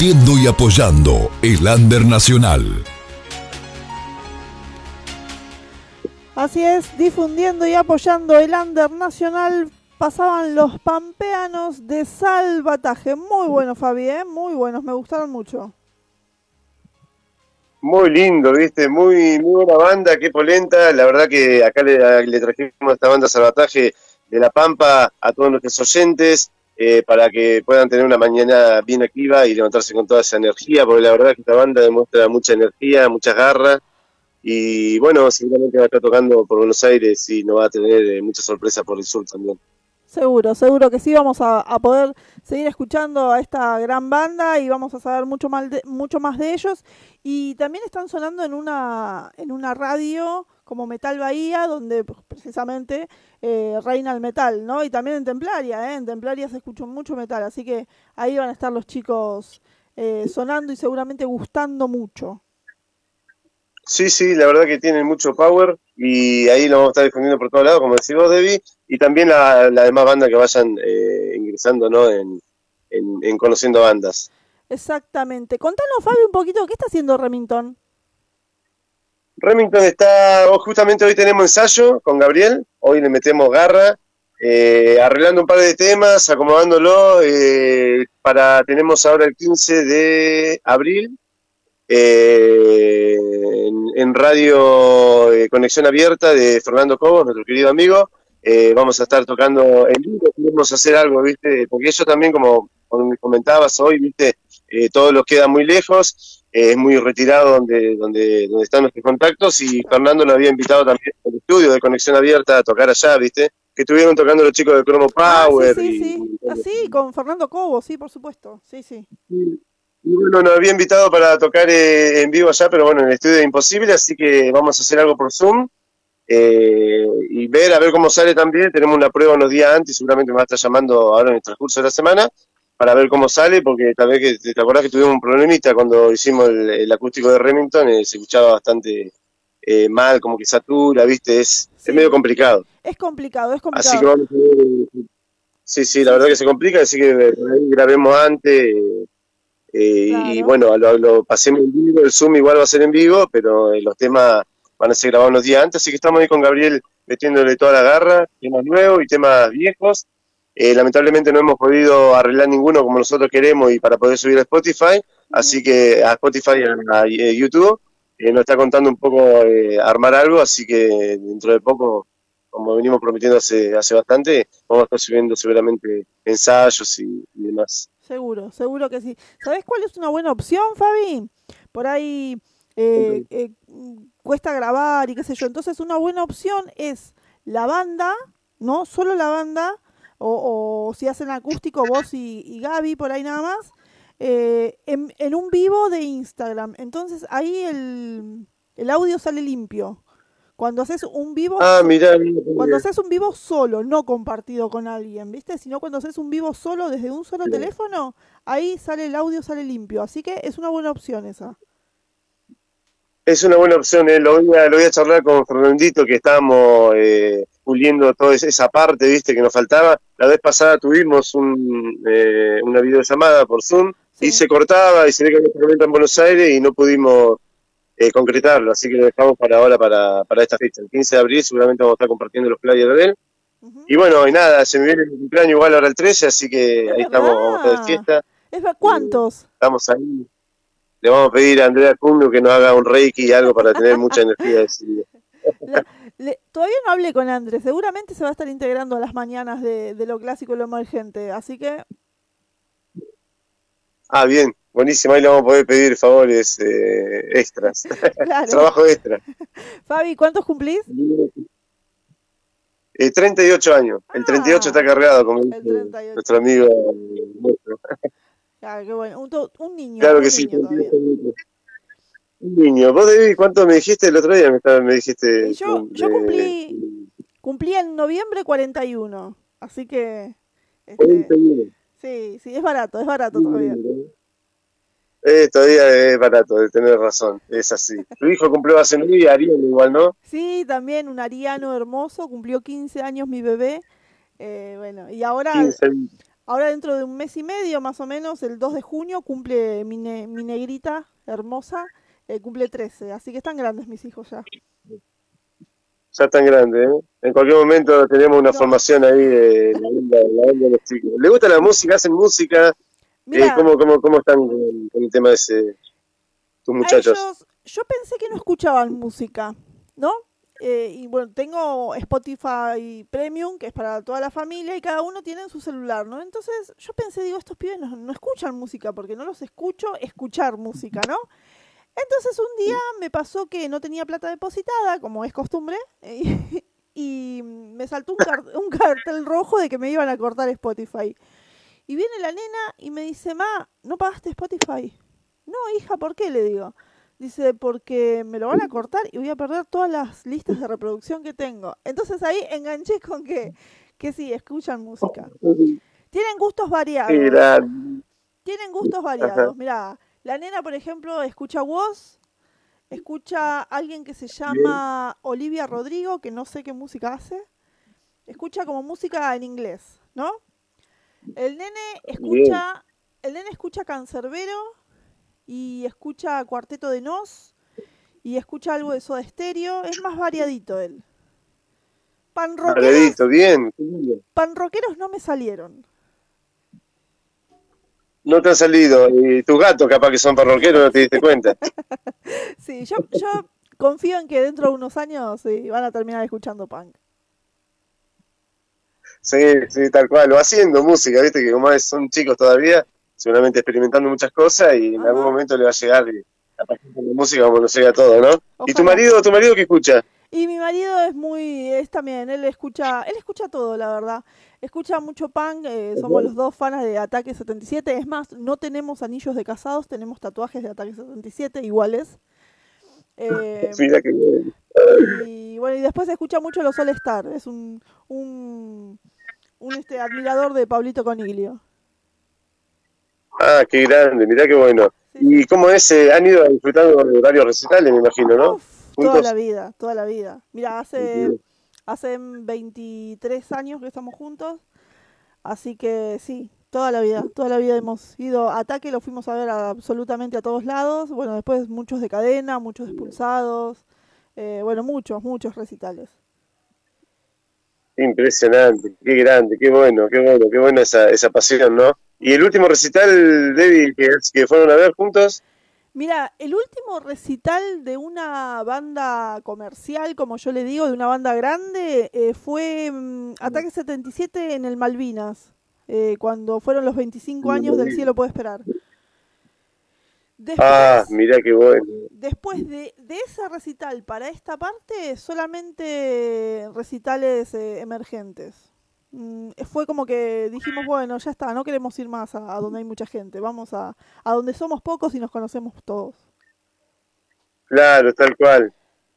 Difundiendo y apoyando el Under Nacional. Así es, difundiendo y apoyando el under nacional pasaban los pampeanos de salvataje. Muy buenos, Fabi, ¿eh? muy buenos, me gustaron mucho. Muy lindo, viste, muy, muy buena banda, qué polenta. La verdad que acá le, le trajimos esta banda Salvataje de La Pampa a todos nuestros oyentes eh, para que puedan tener una mañana bien activa y levantarse con toda esa energía, porque la verdad que esta banda demuestra mucha energía, muchas garras y bueno, seguramente va a estar tocando por Buenos Aires y nos va a tener eh, muchas sorpresas por el sur también. Seguro, seguro que sí, vamos a, a, poder seguir escuchando a esta gran banda y vamos a saber mucho más de, mucho más de ellos. Y también están sonando en una, en una radio como Metal Bahía, donde pues, precisamente eh, reina el metal, ¿no? Y también en Templaria, ¿eh? En Templaria se escucha mucho metal, así que ahí van a estar los chicos eh, sonando y seguramente gustando mucho. Sí, sí, la verdad que tienen mucho power y ahí lo vamos a estar difundiendo por todos lados, como decís vos, Debbie, y también la, la demás banda que vayan eh, ingresando ¿no? En, en, en, conociendo bandas. Exactamente. Contanos, Fabio, un poquito, ¿qué está haciendo Remington? Remington está, justamente hoy tenemos ensayo con Gabriel, hoy le metemos garra, eh, arreglando un par de temas, acomodándolo, eh, para, tenemos ahora el 15 de abril, eh, en, en, Radio eh, Conexión Abierta de Fernando Cobos, nuestro querido amigo. Vamos a estar tocando en vivo, queremos hacer algo, ¿viste? Porque eso también, como, comentabas hoy, ¿viste? Todo lo queda muy lejos, es muy retirado donde, donde, donde están nuestros contactos y Fernando nos había invitado también al estudio de Conexión Abierta a tocar allá, ¿viste? Que estuvieron tocando los chicos de Chromo Power. Ah, sí, sí, sí. y, Así, con Fernando Cobos, sí, por supuesto. Sí, sí. Y, y bueno, nos había invitado para tocar eh, en vivo allá, pero bueno, en el estudio es imposible, así que vamos a hacer algo por Zoom eh, y ver a ver cómo sale también. Tenemos una prueba unos días antes, seguramente me va a estar llamando ahora en el transcurso de la semana para ver cómo sale, porque tal vez que te acordás que tuvimos un problemita cuando hicimos el, el acústico de Remington, eh, se escuchaba bastante eh, mal, como que satura, viste, es, sí. es medio complicado. Es complicado, es complicado. Así que vamos a ver, sí, sí, la verdad que se complica, así que ahí grabemos antes. Eh, claro. Y bueno, lo, lo, pasemos en vivo, el Zoom igual va a ser en vivo, pero eh, los temas van a ser grabados unos días antes, así que estamos ahí con Gabriel metiéndole toda la garra, temas nuevos y temas viejos. Eh, lamentablemente no hemos podido arreglar ninguno como nosotros queremos y para poder subir a Spotify, así que a Spotify, a, a YouTube, eh, nos está contando un poco armar algo, así que dentro de poco, como venimos prometiendo hace, hace bastante, vamos a estar subiendo seguramente ensayos y, y demás. Seguro, seguro que sí. ¿Sabes cuál es una buena opción, Fabi? Por ahí eh, eh, cuesta grabar y qué sé yo. Entonces una buena opción es la banda, ¿no? Solo la banda, o, o si hacen acústico vos y, y, Gaby por ahí nada más, eh, en, en, un vivo de Instagram. Entonces ahí el, el audio sale limpio. Cuando haces un vivo, ah, mirá, mirá, cuando haces un vivo solo, no compartido con alguien, ¿viste? Sino cuando haces un vivo solo desde un solo sí. teléfono, ahí sale el audio, sale limpio. Así que es una buena opción esa. Es una buena opción, eh. lo, voy a, lo voy a charlar con Fernandito, que estábamos eh, puliendo toda esa parte, viste, que nos faltaba. La vez pasada tuvimos un, eh, una videollamada por Zoom sí. y se cortaba y se ve que había en Buenos Aires y no pudimos eh, concretarlo, así que lo dejamos para ahora, para, para esta fecha. El 15 de abril seguramente vamos a estar compartiendo los players de él. Uh -huh. Y bueno, y nada, se me viene el cumpleaños igual ahora el 13, así que ahí estamos, vamos a estar de fiesta. ¿Es ¿Cuántos? Eh, estamos ahí. Le vamos a pedir a Andrea Cumno que nos haga un reiki y algo para tener mucha energía ese día. Le, le, todavía no hablé con Andrés, seguramente se va a estar integrando a las mañanas de, de lo clásico y lo emergente, así que... Ah, bien, buenísimo, ahí le vamos a poder pedir favores eh, extras, claro. trabajo extra. Fabi, ¿cuántos cumplís? Eh, 38 años, ah, el 38 está cargado, como dice nuestro amigo. Claro, qué bueno, un, un niño. Claro un que niño sí, un niño. ¿Vos, David, cuánto me dijiste el otro día? Me, me dijiste. Yo, de, yo cumplí, cumplí en noviembre 41, así que. Este, 41. Sí, sí, es barato, es barato todavía. Eh, todavía es barato, de tener razón, es así. Tu hijo cumplió hace un día, Ariano igual, ¿no? Sí, también un ariano hermoso, cumplió 15 años mi bebé. Eh, bueno, y ahora, ahora dentro de un mes y medio más o menos, el 2 de junio, cumple mi, ne- mi negrita hermosa, eh, cumple 13, así que están grandes mis hijos ya. Ya tan grande, ¿eh? En cualquier momento tenemos una No. formación ahí de la onda, de los chicos. ¿Le gusta la música? ¿Hacen música? Eh, ¿cómo, cómo, ¿Cómo están con, el tema ese, tus muchachos? ellos, yo pensé que no escuchaban música, ¿no? Eh, y bueno, tengo Spotify Premium, que es para toda la familia, y cada uno tiene en su celular, ¿no? Entonces yo pensé, digo, estos pibes no, no escuchan música, porque no los escucho escuchar música, ¿no? Entonces un día me pasó que no tenía plata depositada, como es costumbre, y, me saltó un, un cartel rojo de que me iban a cortar Spotify. Y viene la nena y me dice, ma, ¿no pagaste Spotify? No, hija, ¿por qué? Le digo. Dice, porque me lo van a cortar y voy a perder todas las listas de reproducción que tengo. Entonces ahí enganché con que, que sí, escuchan música. Tienen gustos variados. Grande. Tienen gustos variados. Mira, la nena, por ejemplo, escucha Woz, escucha a alguien que se llama Olivia Rodrigo, que no sé qué música hace. Escucha como música en inglés, ¿no? El nene escucha, el nene escucha Cancerbero y escucha Cuarteto de Nos y escucha algo de Soda Stereo. Es más variadito él. Pan rockeros, Paradito, bien. qué lindo. pan rockeros no me salieron. No te han salido. Y tus gatos capaz que son parroqueros, no te diste cuenta. Sí, yo, yo confío en que dentro de unos años sí, van a terminar escuchando punk. Sí, sí, tal cual. O haciendo música, viste, que como son chicos todavía, seguramente experimentando muchas cosas y en algún momento le va a llegar y la pasión por la música como nos llega todo, ¿no? ¿Y tu marido, tu marido qué escucha? Y mi marido es muy, es también, él escucha, él escucha todo, la verdad. Escucha mucho punk, eh, somos los dos fans de Ataque 77. Es más, no tenemos anillos de casados, tenemos tatuajes de Ataque 77 iguales. Eh, Mira que y bueno, y después escucha mucho los All Star. Es un, un, un este, admirador de Pablito Coniglio. Ah, qué grande, mirá qué bueno. ¿Y cómo es? eh, han ido disfrutando de varios recitales, me imagino, ¿no? Uf, toda la vida, toda la vida. Mira, hace, hace 23 años que estamos juntos, así que sí, toda la vida, toda la vida hemos ido a ataque, lo fuimos a ver a- absolutamente a todos lados, bueno, después muchos de cadena, muchos expulsados, eh, bueno, muchos, muchos recitales. Impresionante, qué grande, qué bueno, qué bueno, qué buena esa, esa pasión, ¿no? Y el último recital, Debbie, que, que fueron a ver juntos, Mira, el último recital de una banda comercial, como yo le digo, de una banda grande, eh, fue mm, Ataque 77 en el Malvinas, eh, cuando fueron los 25 años del cielo puede esperar. Después, ah, mirá qué bueno. después de, de ese recital para esta parte, solamente recitales eh, emergentes. Mm, fue como que dijimos, bueno, ya está, no queremos ir más a, a donde hay mucha gente, vamos a, a donde somos pocos y nos conocemos todos. Claro, tal cual.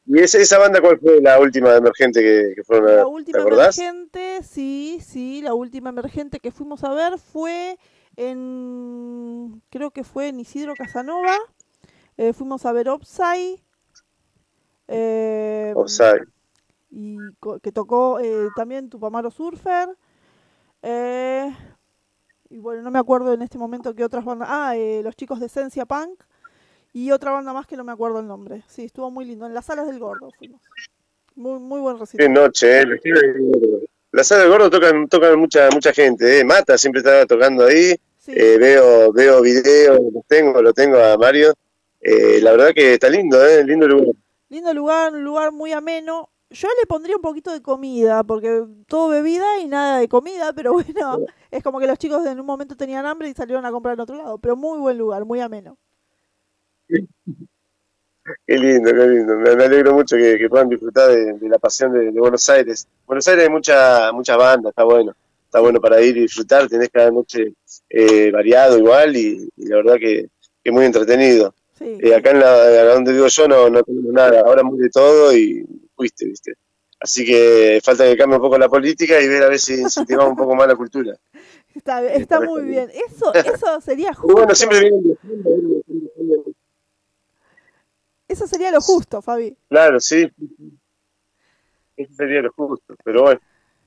¿Y esa, esa banda cuál fue la última emergente que, que fueron a La última acordás? emergente, sí, sí, la última emergente que fuimos a ver fue en, creo que fue en Isidro Casanova, eh, fuimos a ver Opsai, eh, O sea, y que tocó eh, también Tupamaro Surfer, eh, y bueno, no me acuerdo en este momento qué otras bandas, ah, eh, los chicos de Esencia Punk, y otra banda más que no me acuerdo el nombre, sí, estuvo muy lindo, en las salas del Gordo fuimos, muy, muy buen qué recital. noche, ¿eh? Lo estoy viendo. La sala del gordo tocan, tocan mucha, mucha gente, ¿eh? Mata siempre está tocando ahí. Sí. Eh, veo, veo videos, los tengo, lo tengo a Mario. Eh, la verdad que está lindo, ¿eh? Lindo lugar. Lindo lugar, un lugar muy ameno. Yo le pondría un poquito de comida, porque todo bebida y nada de comida, pero bueno, es como que los chicos en un momento tenían hambre y salieron a comprar en otro lado, pero muy buen lugar, muy ameno. Qué lindo, qué lindo. Me, me alegro mucho que, que puedan disfrutar de, de la pasión de, de Buenos Aires. Buenos Aires hay mucha, muchas bandas, está bueno. Está bueno para ir y disfrutar, tenés cada noche eh, variado igual y, y la verdad que, que muy entretenido. Sí, Eh, acá en la, a donde vivo yo no, no tenemos nada, ahora muy de todo y fuiste, ¿viste? Así que falta que cambie un poco la política y ver a ver si incentivamos un poco más la cultura. está, está muy bien. bien. Eso, eso sería justo. bueno, siempre vienen. Eso sería lo justo, Fabi. Claro, sí. Eso sería lo justo, pero bueno.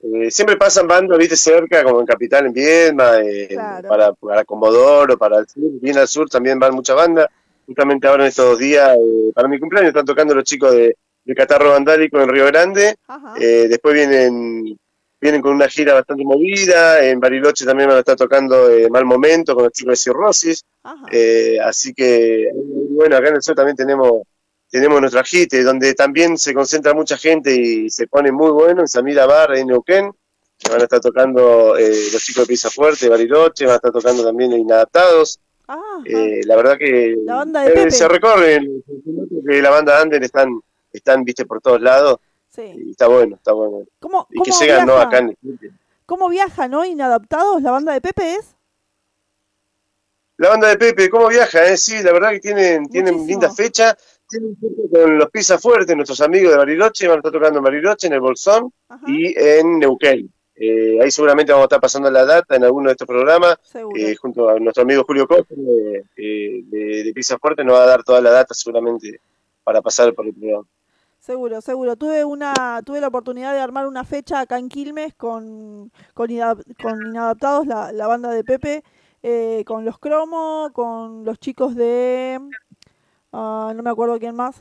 Eh, siempre pasan bandas, viste, cerca, como en Capital, en Viedma, eh, Claro. para, para Comodoro, para el sur, bien al sur también van muchas bandas. Justamente ahora en estos dos días, eh, para mi cumpleaños, están tocando los chicos de, de Catarro Vandálico en Río Grande. Eh, después vienen vienen con una gira bastante movida. En Bariloche también van a estar tocando eh, Mal Momento con los chicos de Cirrosis. Eh, así que, bueno, acá en el sur también tenemos tenemos nuestra eh, donde también se concentra mucha gente y se pone muy bueno en Samira Bar, en Neuquén, que van a estar tocando eh, los chicos de Pisa Fuerte, Bariloche, van a estar tocando también Inadaptados. Ajá. La verdad que La banda de se recorren, que la banda Ander están, están, viste, por todos lados, Sí. y está bueno, está bueno. ¿Cómo, Y que cómo llegan, ¿no? Acá en ¿Cómo viaja, no? Inadaptados, la banda de Pepe es. La banda de Pepe, ¿cómo viaja? Eh? Sí, la verdad que tienen, tienen linda fecha. Tienen con los Pisa Fuertes, nuestros amigos de Bariloche, van a estar tocando en Bariloche, en el Bolsón Ajá. y en Neuquén. Eh, ahí seguramente vamos a estar pasando la data en alguno de estos programas, eh, junto a nuestro amigo Julio Costa de, eh, de, de Pisa Fuerte, nos va a dar toda la data seguramente para pasar por el programa. Seguro, seguro. Tuve una, tuve la oportunidad de armar una fecha acá en Quilmes con, con, con Inadaptados, la, la banda de Pepe, eh, con los Cromo, con los chicos de... ah, no me acuerdo quién más.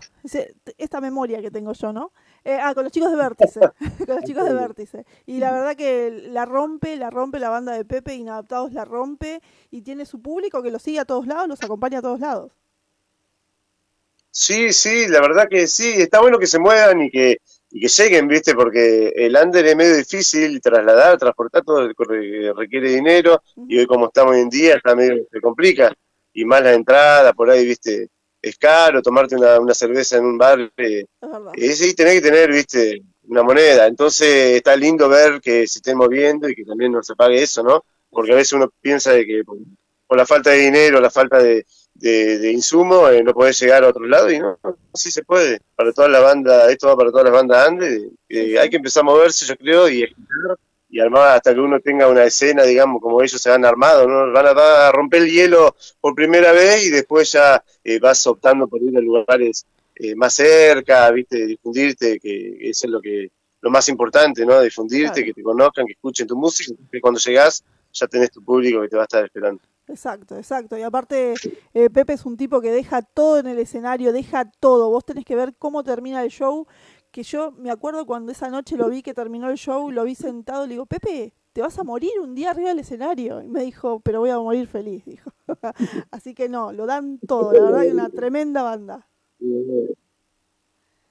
Esta memoria que tengo yo, ¿no? Eh, ah, con los chicos de Vértice. con los chicos de Vértice. Y la verdad que la rompe, la rompe la banda de Pepe, Inadaptados la rompe y tiene su público que lo sigue a todos lados, los acompaña a todos lados. Sí, sí, la verdad que sí, está bueno que se muevan y que, y que lleguen, ¿viste? Porque el under es medio difícil trasladar, transportar, todo re- requiere dinero y hoy como estamos hoy en día está medio, se complica y más la entrada, por ahí, ¿viste? Es caro tomarte una, una cerveza en un bar, eh, Es verdad. eh, sí, tenés que tener, ¿viste? Una moneda, entonces está lindo ver que se estén moviendo y que también no se pague eso, ¿no? Porque a veces uno piensa de que por, por la falta de dinero, la falta de, de, de insumo, eh, no podés llegar a otro lado y no, no, sí se puede. Para toda la banda, esto va para todas las bandas Andes, eh, hay que empezar a moverse, yo creo, y escuchar y armar hasta que uno tenga una escena, digamos, como ellos se han armado, ¿no? Van a, a romper el hielo por primera vez y después ya eh, vas optando por ir a lugares eh, más cerca, ¿viste? Difundirte, que eso es lo que lo más importante, ¿no? Difundirte, Claro. que te conozcan, que escuchen tu música, que cuando llegás ya tenés tu público que te va a estar esperando. Exacto, exacto. Y aparte, eh, Pepe es un tipo que deja todo en el escenario, deja todo. Vos tenés que ver cómo termina el show. Que yo me acuerdo cuando esa noche lo vi que terminó el show, lo vi sentado, le digo, Pepe, te vas a morir un día arriba del escenario. Y me dijo, pero voy a morir feliz, dijo. Así que no, lo dan todo, la verdad que una tremenda banda.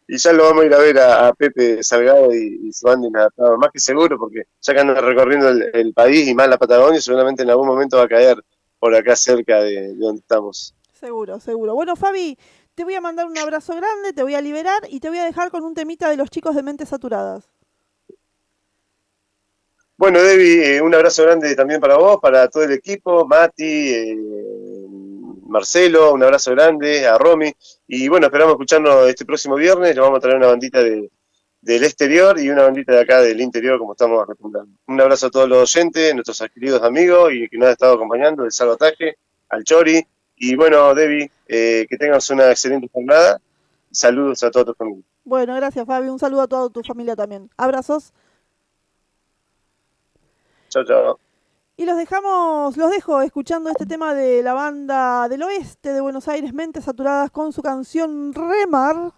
Y ya lo vamos a ir a ver a, a Pepe Salgado y, y su banda inadaptado, más que seguro, porque ya que andan recorriendo el, el país y más la Patagonia, seguramente en algún momento va a caer por acá cerca de, de donde estamos. Seguro, seguro. Bueno, Fabi, te voy a mandar un abrazo grande, te voy a liberar y te voy a dejar con un temita de los chicos de Mentes Saturadas. Bueno, Debbie, eh, un abrazo grande también para vos, para todo el equipo, Mati, eh, Marcelo, un abrazo grande, a Romy. Y bueno, esperamos escucharnos este próximo viernes. Le vamos a traer una bandita de, del exterior y una bandita de acá del interior, como estamos acostumbrados. Un abrazo a todos los oyentes, nuestros queridos amigos y que nos han estado acompañando, del salvataje, al Chori. Y bueno, Debbie, eh, que tengas una excelente jornada. Saludos a todos tus familia. Bueno, gracias Fabi, un saludo a toda tu familia también. Abrazos. Chao, chao. Y los dejamos, los dejo escuchando este tema de la banda del oeste de Buenos Aires, Mentes Saturadas, con su canción Remar.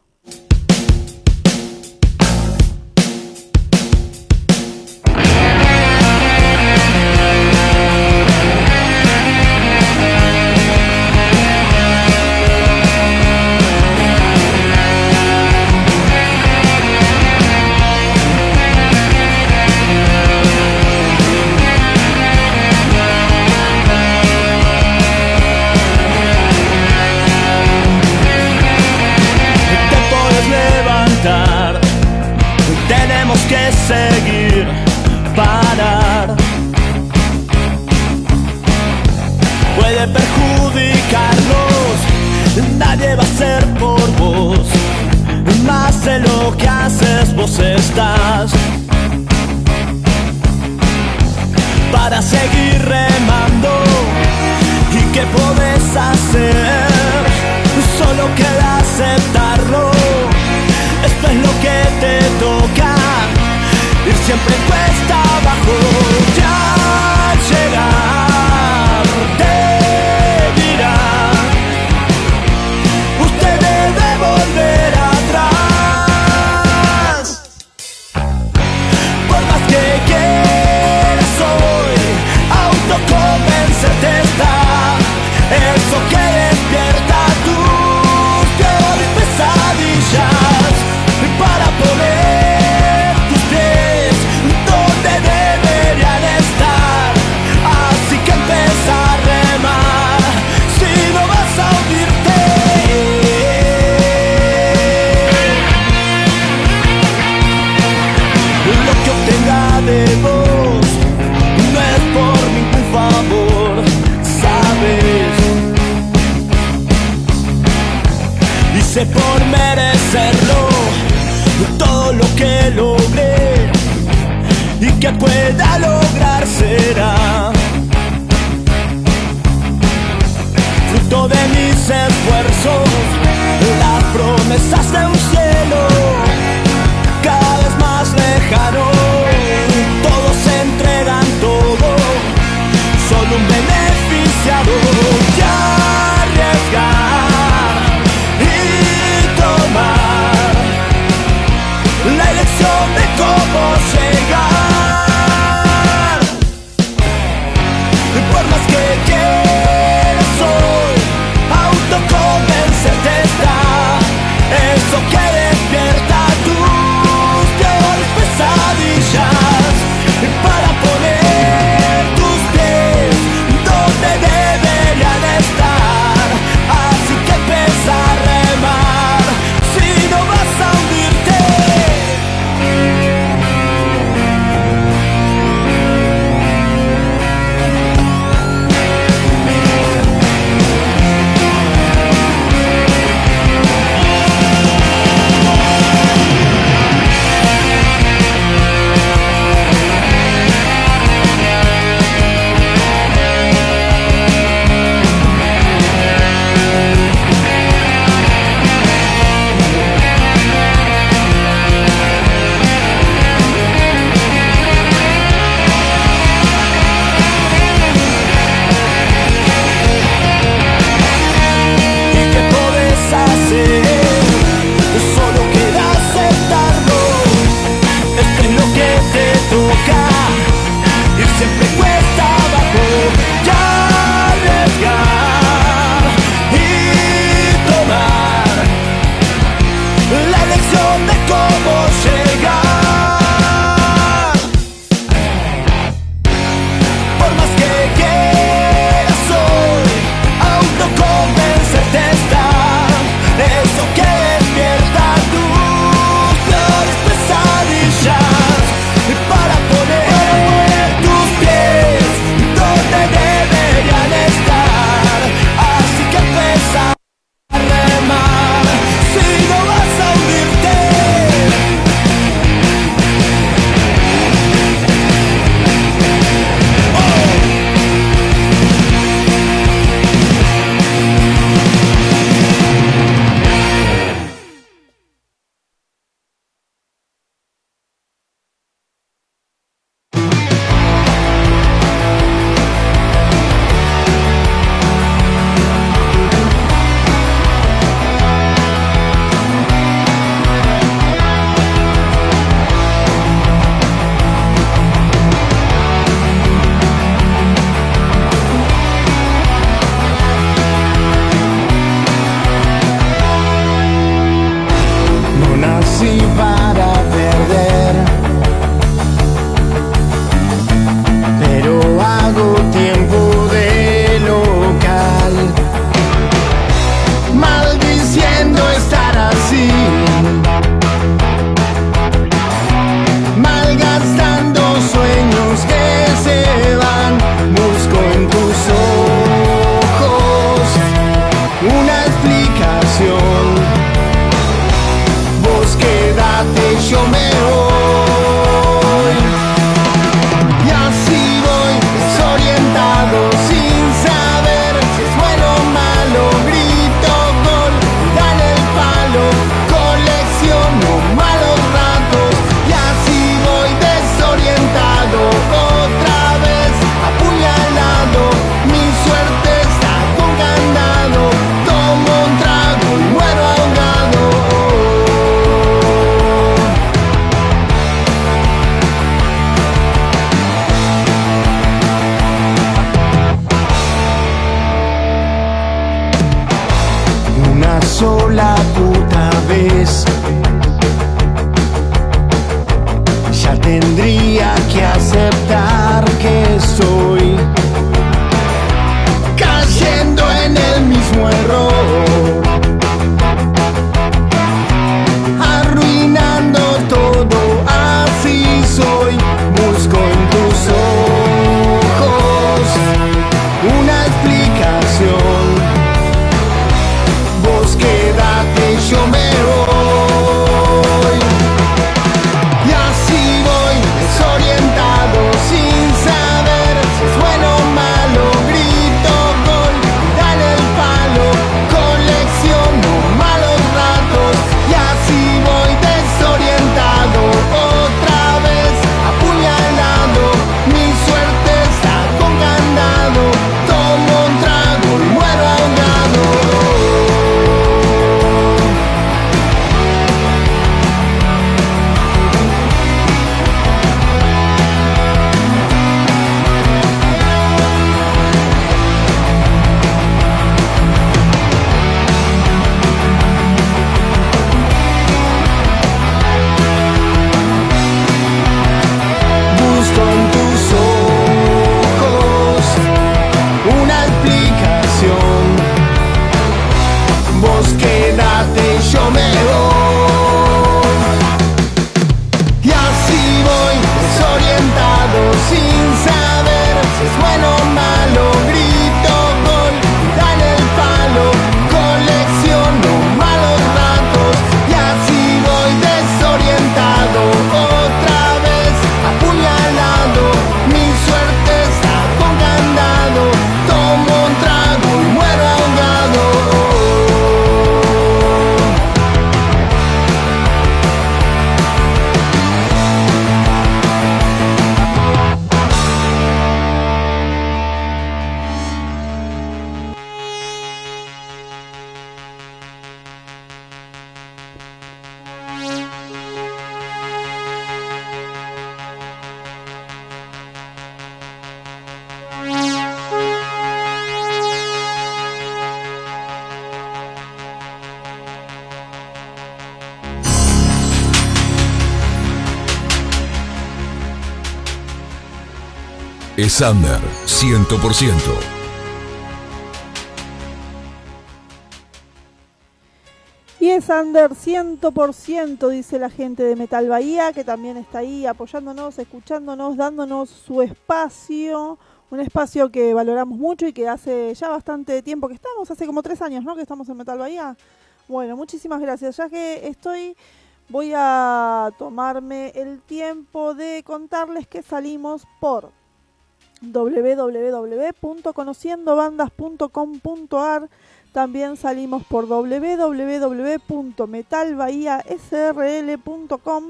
Tenemos que seguir, parar. Puede perjudicarnos, nadie va a ser por vos. Más de lo que haces, vos estás. Para seguir remando, ¿y qué podés hacer? Solo queda aceptarlo. Esto es lo que te toca ir siempre cuesta abajo. Ya. pueda lograr será. Fruto de mis esfuerzos, las promesas de un Under 100%. Y es Under 100%, dice la gente de Metal Bahía, que también está ahí apoyándonos, escuchándonos, dándonos su espacio. Un espacio que valoramos mucho y que hace ya bastante tiempo que estamos, hace como tres años, ¿no? Que estamos en Metal Bahía. Bueno, muchísimas gracias. Ya que estoy, voy a tomarme el tiempo de contarles que salimos por www.conociendobandas.com.ar también salimos por www.metalbahiasrl.com.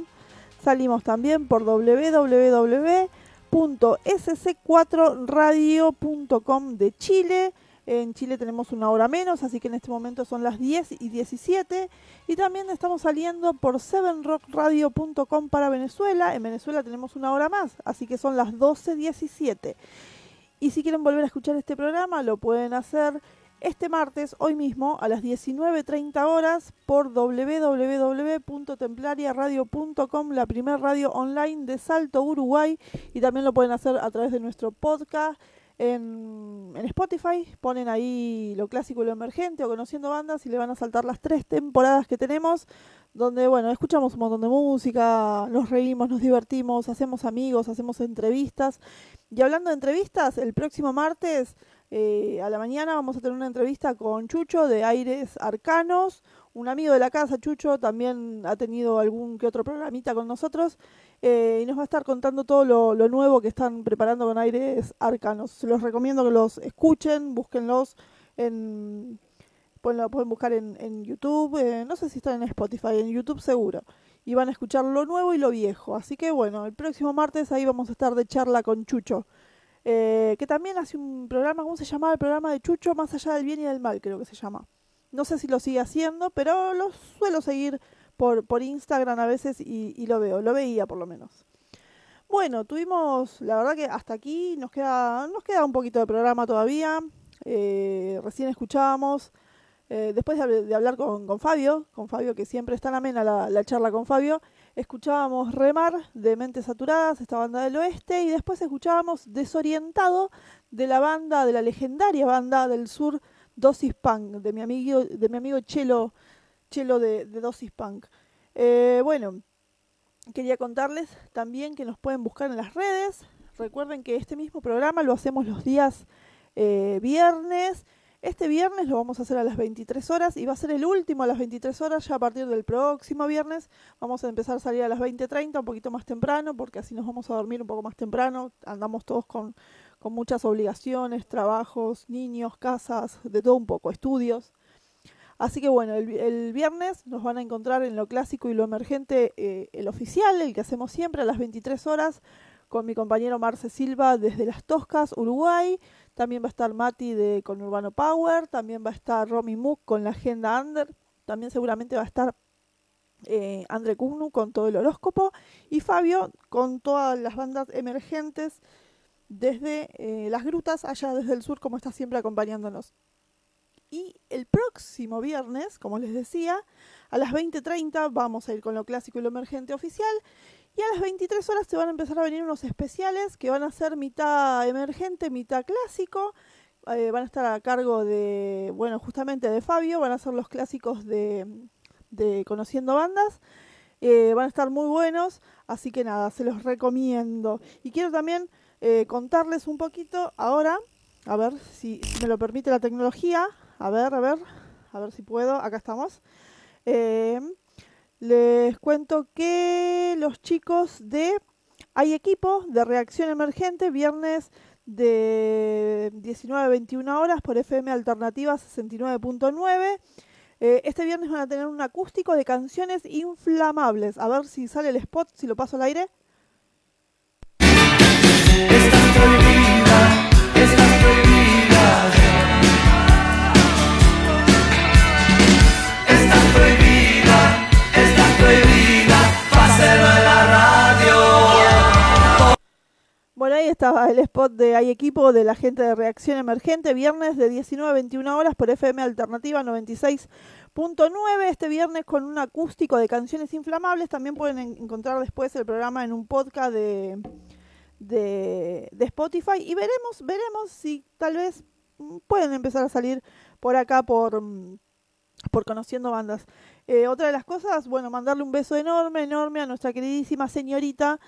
Salimos también por www.sc4radio.com de Chile. En Chile tenemos una hora menos, así que en este momento son las 10 y 17. Y también estamos saliendo por 7rockradio.com para Venezuela. En Venezuela tenemos una hora más, así que son las 12.17. Y si quieren volver a escuchar este programa, lo pueden hacer este martes, hoy mismo, a las 19.30 horas, por www.templariaradio.com, la primer radio online de Salto, Uruguay, y también lo pueden hacer a través de nuestro podcast en, en, Spotify, ponen ahí lo clásico y lo emergente o conociendo bandas y le van a saltar las tres temporadas que tenemos, donde, bueno, escuchamos un montón de música, nos reímos, nos divertimos, hacemos amigos, hacemos entrevistas. Y hablando de entrevistas, el próximo martes eh, a la mañana vamos a tener una entrevista con Chucho de Aires Arcanos, un amigo de la casa, Chucho, también ha tenido algún que otro programita con nosotros eh, y nos va a estar contando todo lo, nuevo que están preparando con Aires Arcanos. Los recomiendo que los escuchen, búsquenlos en... Pueden, pueden buscar en, YouTube, eh, no sé si están en Spotify, en YouTube seguro. Y van a escuchar lo nuevo y lo viejo. Así que bueno, el próximo martes ahí vamos a estar de charla con Chucho. Eh, que también hace un programa, ¿cómo se llamaba el programa de Chucho? Más allá del bien y del mal, creo que se llama. No sé si lo sigue haciendo, pero lo suelo seguir por, por Instagram a veces y, lo veo, lo veía por lo menos. Bueno, tuvimos, la verdad que hasta aquí nos queda, nos queda un poquito de programa todavía. Eh, recién escuchábamos, eh, después de, hablar con, con, Fabio, con Fabio que siempre está en amena la, la charla con Fabio, escuchábamos Remar de Mentes Saturadas, esta banda del oeste, y después escuchábamos Desorientado de la banda, de la legendaria banda del sur Dosis Punk, de mi amigo, de mi amigo Chelo, de, Dosis Punk. Eh, bueno, quería contarles también que nos pueden buscar en las redes. Recuerden que este mismo programa lo hacemos los días eh, viernes este viernes lo vamos a hacer a las 23 horas y va a ser el último a las 23 horas. Ya a partir del próximo viernes vamos a empezar a salir a las 20.30, un poquito más temprano, porque así nos vamos a dormir un poco más temprano. Andamos todos con, con muchas obligaciones, trabajos, niños, casas, de todo un poco, estudios. Así que bueno, el, viernes nos van a encontrar en lo clásico y lo emergente, eh, el oficial, el que hacemos siempre a las 23 horas, con mi compañero Marce Silva desde Las Toscas, Uruguay. También va a estar Mati de con Urbano Power, también va a estar Romy Mook con la agenda Under, también seguramente va a estar eh, Andre Kugnu con todo el horóscopo y Fabio con todas las bandas emergentes desde eh, las grutas allá desde el sur como está siempre acompañándonos. Y el próximo viernes, como les decía, a las 20.30 vamos a ir con lo clásico y lo emergente oficial y a las 23 horas se van a empezar a venir unos especiales que van a ser mitad emergente, mitad clásico. Eh, van a estar a cargo de, bueno, justamente de Fabio, van a ser los clásicos de, de Conociendo Bandas. Eh, van a estar muy buenos, así que nada, se los recomiendo. Y quiero también eh, contarles un poquito ahora, a ver si, me lo permite la tecnología, a ver, a ver, a ver si puedo, acá estamos. Les cuento que los chicos de Hay Equipo de Reacción Emergente, viernes de 19 a 21 horas por FM Alternativa 69.9. Eh, este viernes van a tener un acústico de canciones inflamables. A ver si sale el spot, si lo paso al aire. Bueno, ahí estaba el spot de Hay Equipo de la gente de Reacción Emergente, viernes de 19 a 21 horas por FM Alternativa 96.9. Este viernes con un acústico de canciones inflamables. También pueden encontrar después el programa en un podcast de, de, de Spotify y veremos, veremos si tal vez mm, pueden empezar a salir por acá por, mm, por conociendo bandas. Eh, otra de las cosas, bueno, mandarle un beso enorme, enorme a nuestra queridísima señorita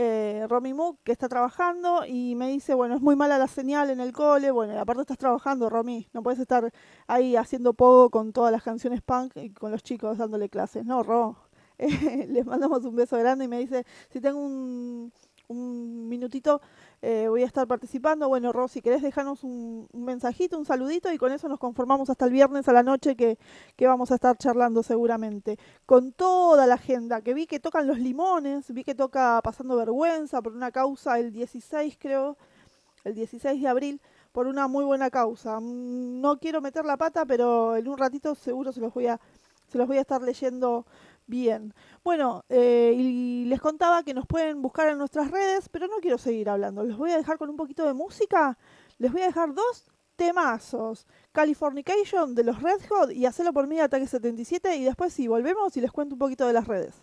eh, Romy Mook, que está trabajando y me dice, bueno, es muy mala la señal en el cole, bueno, aparte estás trabajando, Romy, no puedes estar ahí haciendo poco con todas las canciones punk y con los chicos dándole clases, no, Ro. les mandamos un beso grande y me dice, si tengo un, un minutito eh, voy a estar participando. Bueno, Rosy, ¿querés dejarnos un, mensajito, un saludito? Y con eso nos conformamos hasta el viernes a la noche que, que, vamos a estar charlando seguramente. Con toda la agenda, que vi que tocan los limones, vi que toca Pasando Vergüenza por una causa el 16, creo, el 16 de abril, por una muy buena causa. Mm, no quiero meter la pata, pero en un ratito seguro se los voy a, se los voy a estar leyendo Bien, bueno, eh, y les contaba que nos pueden buscar en nuestras redes, pero no quiero seguir hablando. Les voy a dejar con un poquito de música. Les voy a dejar dos temazos. Californication de los Red Hot y Hacelo por mí Ataque 77 y después sí, volvemos y les cuento un poquito de las redes.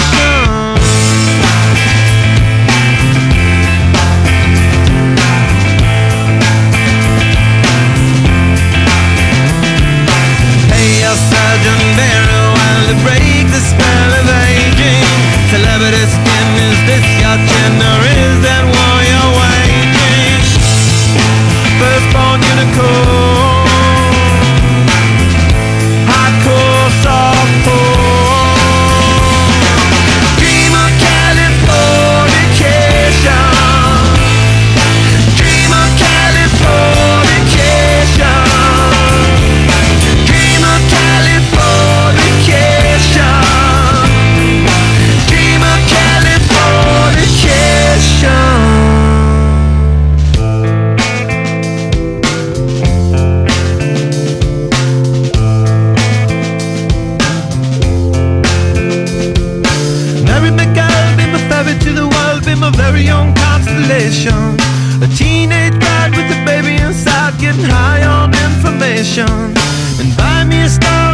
stars.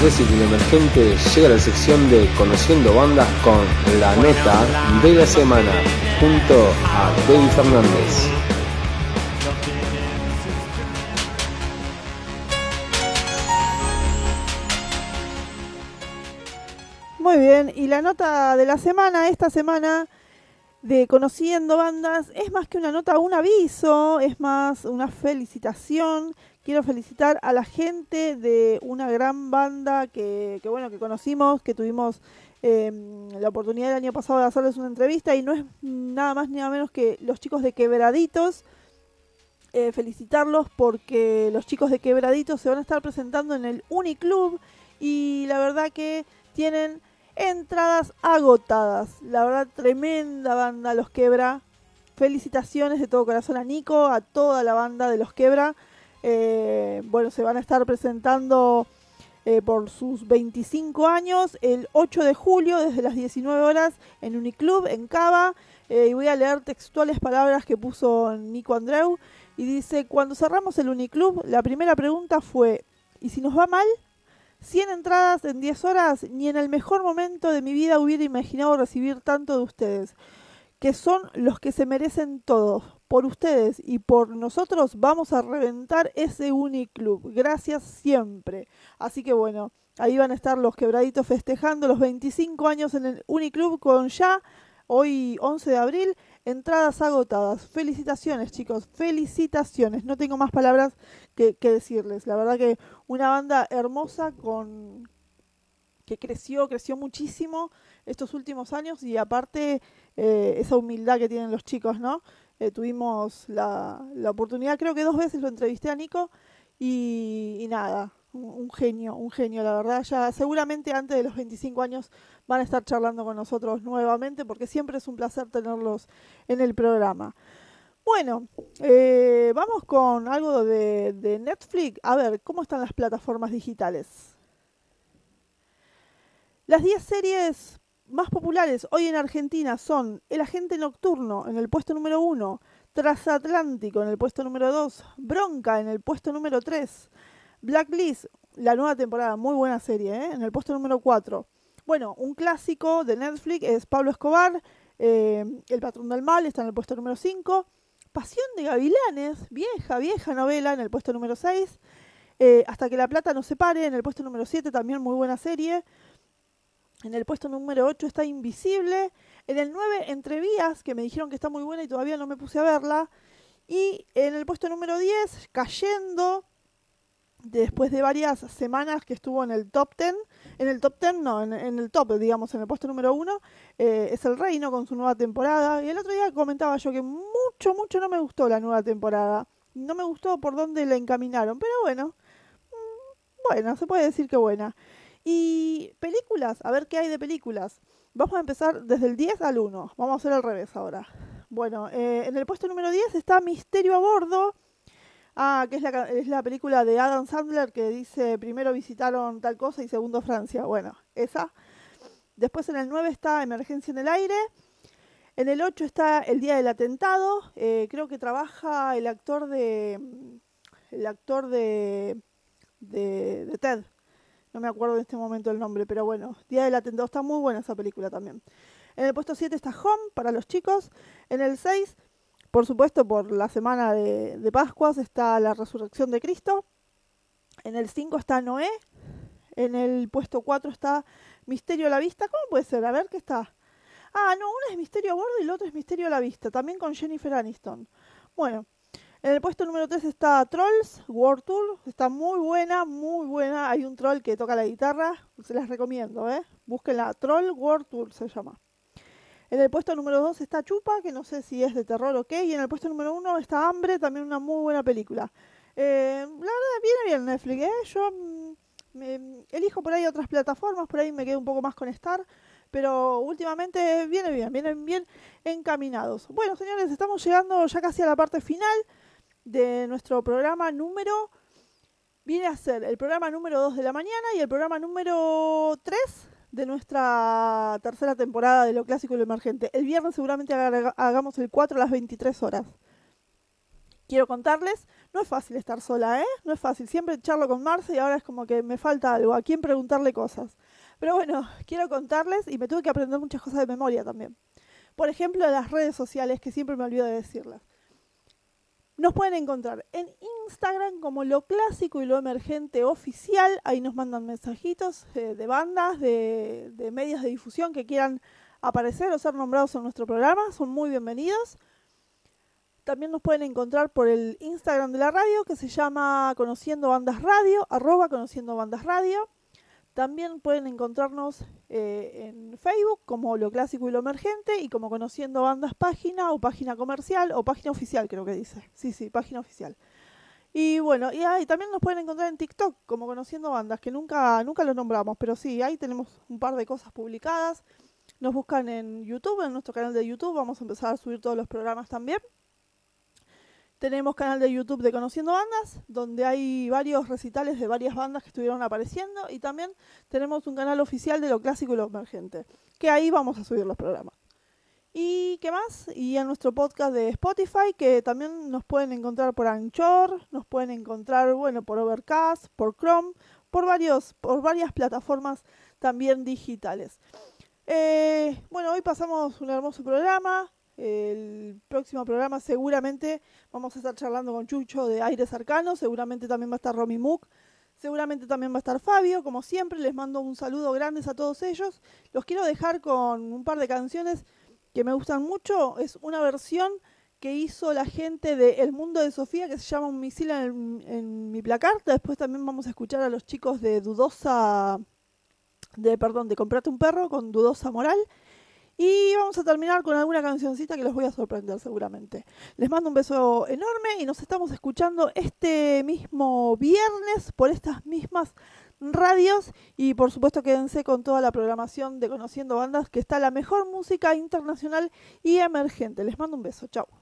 Lo emergente llega la sección de Conociendo Bandas con la nota de la semana junto a David Fernández. Muy bien, y la nota de la semana, esta semana de Conociendo Bandas, es más que una nota, un aviso, es más una felicitación. Quiero felicitar a la gente de una gran banda que, bueno, que conocimos, que tuvimos eh, la oportunidad el año pasado de hacerles una entrevista y no es nada más ni nada menos que los chicos de Quebraditos. Eh, felicitarlos porque los chicos de Quebraditos se van a estar presentando en el Uniclub y la verdad que tienen entradas agotadas. La verdad, tremenda banda Los Quebra. Felicitaciones de todo corazón a Nico, a toda la banda de Los Quebra. Eh, bueno, se van a estar presentando eh, por sus 25 años el 8 de julio desde las 19 horas en Uniclub, en Cava. Eh, y voy a leer textuales palabras que puso Nico Andreu. Y dice, cuando cerramos el Uniclub, la primera pregunta fue, ¿y si nos va mal? 100 entradas en 10 horas, ni en el mejor momento de mi vida hubiera imaginado recibir tanto de ustedes, que son los que se merecen todos. Por ustedes y por nosotros vamos a reventar ese Uniclub. Gracias siempre. Así que bueno, ahí van a estar los quebraditos festejando los 25 años en el Uniclub con ya, hoy 11 de abril, entradas agotadas. Felicitaciones chicos, felicitaciones. No tengo más palabras que, decirles. La verdad que una banda hermosa con que creció, creció muchísimo estos últimos años y aparte eh, esa humildad que tienen los chicos, ¿no? Eh, tuvimos la, la, oportunidad, creo que dos veces lo entrevisté a Nico y, nada, un, un, genio, un genio, la verdad. Ya seguramente antes de los 25 años van a estar charlando con nosotros nuevamente porque siempre es un placer tenerlos en el programa. Bueno, eh, vamos con algo de, de, Netflix. A ver, ¿cómo están las plataformas digitales? Las 10 series más populares hoy en Argentina son El Agente Nocturno en el puesto número 1, Transatlántico en el puesto número 2, Bronca en el puesto número 3, Blacklist, la nueva temporada, muy buena serie, ¿eh? en el puesto número 4. Bueno, un clásico de Netflix es Pablo Escobar, eh, El Patrón del Mal, está en el puesto número 5. Pasión de Gavilanes, vieja, vieja novela en el puesto número 6. Eh, Hasta que la plata no se pare en el puesto número 7, también muy buena serie. En el puesto número 8 está Invisible. En el 9, Entre Vías, que me dijeron que está muy buena y todavía no me puse a verla. Y en el puesto número 10, Cayendo, después de varias semanas que estuvo en el top 10, en el top 10 no, en, en el top, digamos, en el puesto número 1, eh, es El Reino con su nueva temporada. Y el otro día comentaba yo que mucho, mucho no me gustó la nueva temporada. No me gustó por dónde la encaminaron, pero bueno, bueno, se puede decir que buena. Y películas, a ver qué hay de películas. Vamos a empezar desde el 10 al 1. Vamos a hacer al revés ahora. Bueno, eh, en el puesto número 10 está Misterio a Bordo. Ah, que es la, es la película de Adam Sandler que dice primero visitaron tal cosa y segundo Francia. Bueno, esa. Después en el 9 está Emergencia en el Aire. En el 8 está El Día del Atentado. Eh, creo que trabaja el actor de. El actor de. de, de Ted no me acuerdo en este momento el nombre, pero bueno, Día del Atentado, está muy buena esa película también. En el puesto 7 está Home para los chicos. En el 6, por supuesto, por la semana de, Pascuas, está La Resurrección de Cristo. En el 5 está Noé. En el puesto 4 está Misterio a la Vista. ¿Cómo puede ser? A ver qué está. Ah, no, uno es Misterio a Bordo y el otro es Misterio a la Vista, también con Jennifer Aniston. Bueno, en el puesto número 3 está Trolls World Tour. Está muy buena, muy buena. Hay un troll que toca la guitarra. Se las recomiendo, ¿eh? Búsquenla. Troll World Tour se llama. En el puesto número 2 está Chupa, que no sé si es de terror o qué. Y en el puesto número 1 está Hambre, también una muy buena película. Eh, la verdad, viene bien Netflix, ¿eh? Yo mm, me, elijo por ahí otras plataformas, por ahí me quedo un poco más con Star. Pero últimamente viene bien, vienen bien encaminados. Bueno, señores, estamos llegando ya casi a la parte final de nuestro programa número viene a ser el programa número 2 de la mañana y el programa número 3 de nuestra tercera temporada de lo clásico y lo emergente. El viernes seguramente hagamos el 4 a las 23 horas. Quiero contarles No es fácil estar sola, ¿eh? No es fácil. Siempre charlo con Marce y ahora es como que me falta algo, a quién preguntarle cosas. Pero bueno, quiero contarles y me tuve que aprender muchas cosas de memoria también. Por ejemplo, las redes sociales, que siempre me olvido de decirlas. Nos pueden encontrar en Instagram como lo clásico y lo emergente oficial. Ahí nos mandan mensajitos eh, de bandas, de, de medios de difusión que quieran aparecer o ser nombrados en nuestro programa. Son muy bienvenidos. También nos pueden encontrar por el Instagram de la radio que se llama Conociendo Bandas Radio, arroba Conociendo Bandas Radio. También pueden encontrarnos eh, en Facebook como Lo Clásico y Lo Emergente y como Conociendo Bandas Página o Página Comercial o Página Oficial creo que dice. Sí, sí, Página Oficial. Y bueno, y ahí también nos pueden encontrar en TikTok como Conociendo Bandas, que nunca, nunca lo nombramos, pero sí, ahí tenemos un par de cosas publicadas. Nos buscan en YouTube, en nuestro canal de YouTube, vamos a empezar a subir todos los programas también. Tenemos canal de YouTube de Conociendo Bandas, donde hay varios recitales de varias bandas que estuvieron apareciendo. Y también tenemos un canal oficial de lo clásico y lo emergente, que ahí vamos a subir los programas. ¿Y qué más? Y en nuestro podcast de Spotify, que también nos pueden encontrar por Anchor, nos pueden encontrar, bueno, por Overcast, por Chrome, por, varios, por varias plataformas también digitales. Eh, bueno, hoy pasamos un hermoso programa. El próximo programa seguramente vamos a estar charlando con Chucho de Aires Arcanos, seguramente también va a estar Romy Mook, seguramente también va a estar Fabio, como siempre les mando un saludo grande a todos ellos. Los quiero dejar con un par de canciones que me gustan mucho, es una versión que hizo la gente de El Mundo de Sofía que se llama Un misil en, en mi placar, después también vamos a escuchar a los chicos de Dudosa, de perdón, de Comprate un perro con Dudosa Moral. Y vamos a terminar con alguna cancioncita que los voy a sorprender seguramente. Les mando un beso enorme y nos estamos escuchando este mismo viernes por estas mismas radios y por supuesto quédense con toda la programación de Conociendo Bandas que está la mejor música internacional y emergente. Les mando un beso, chao.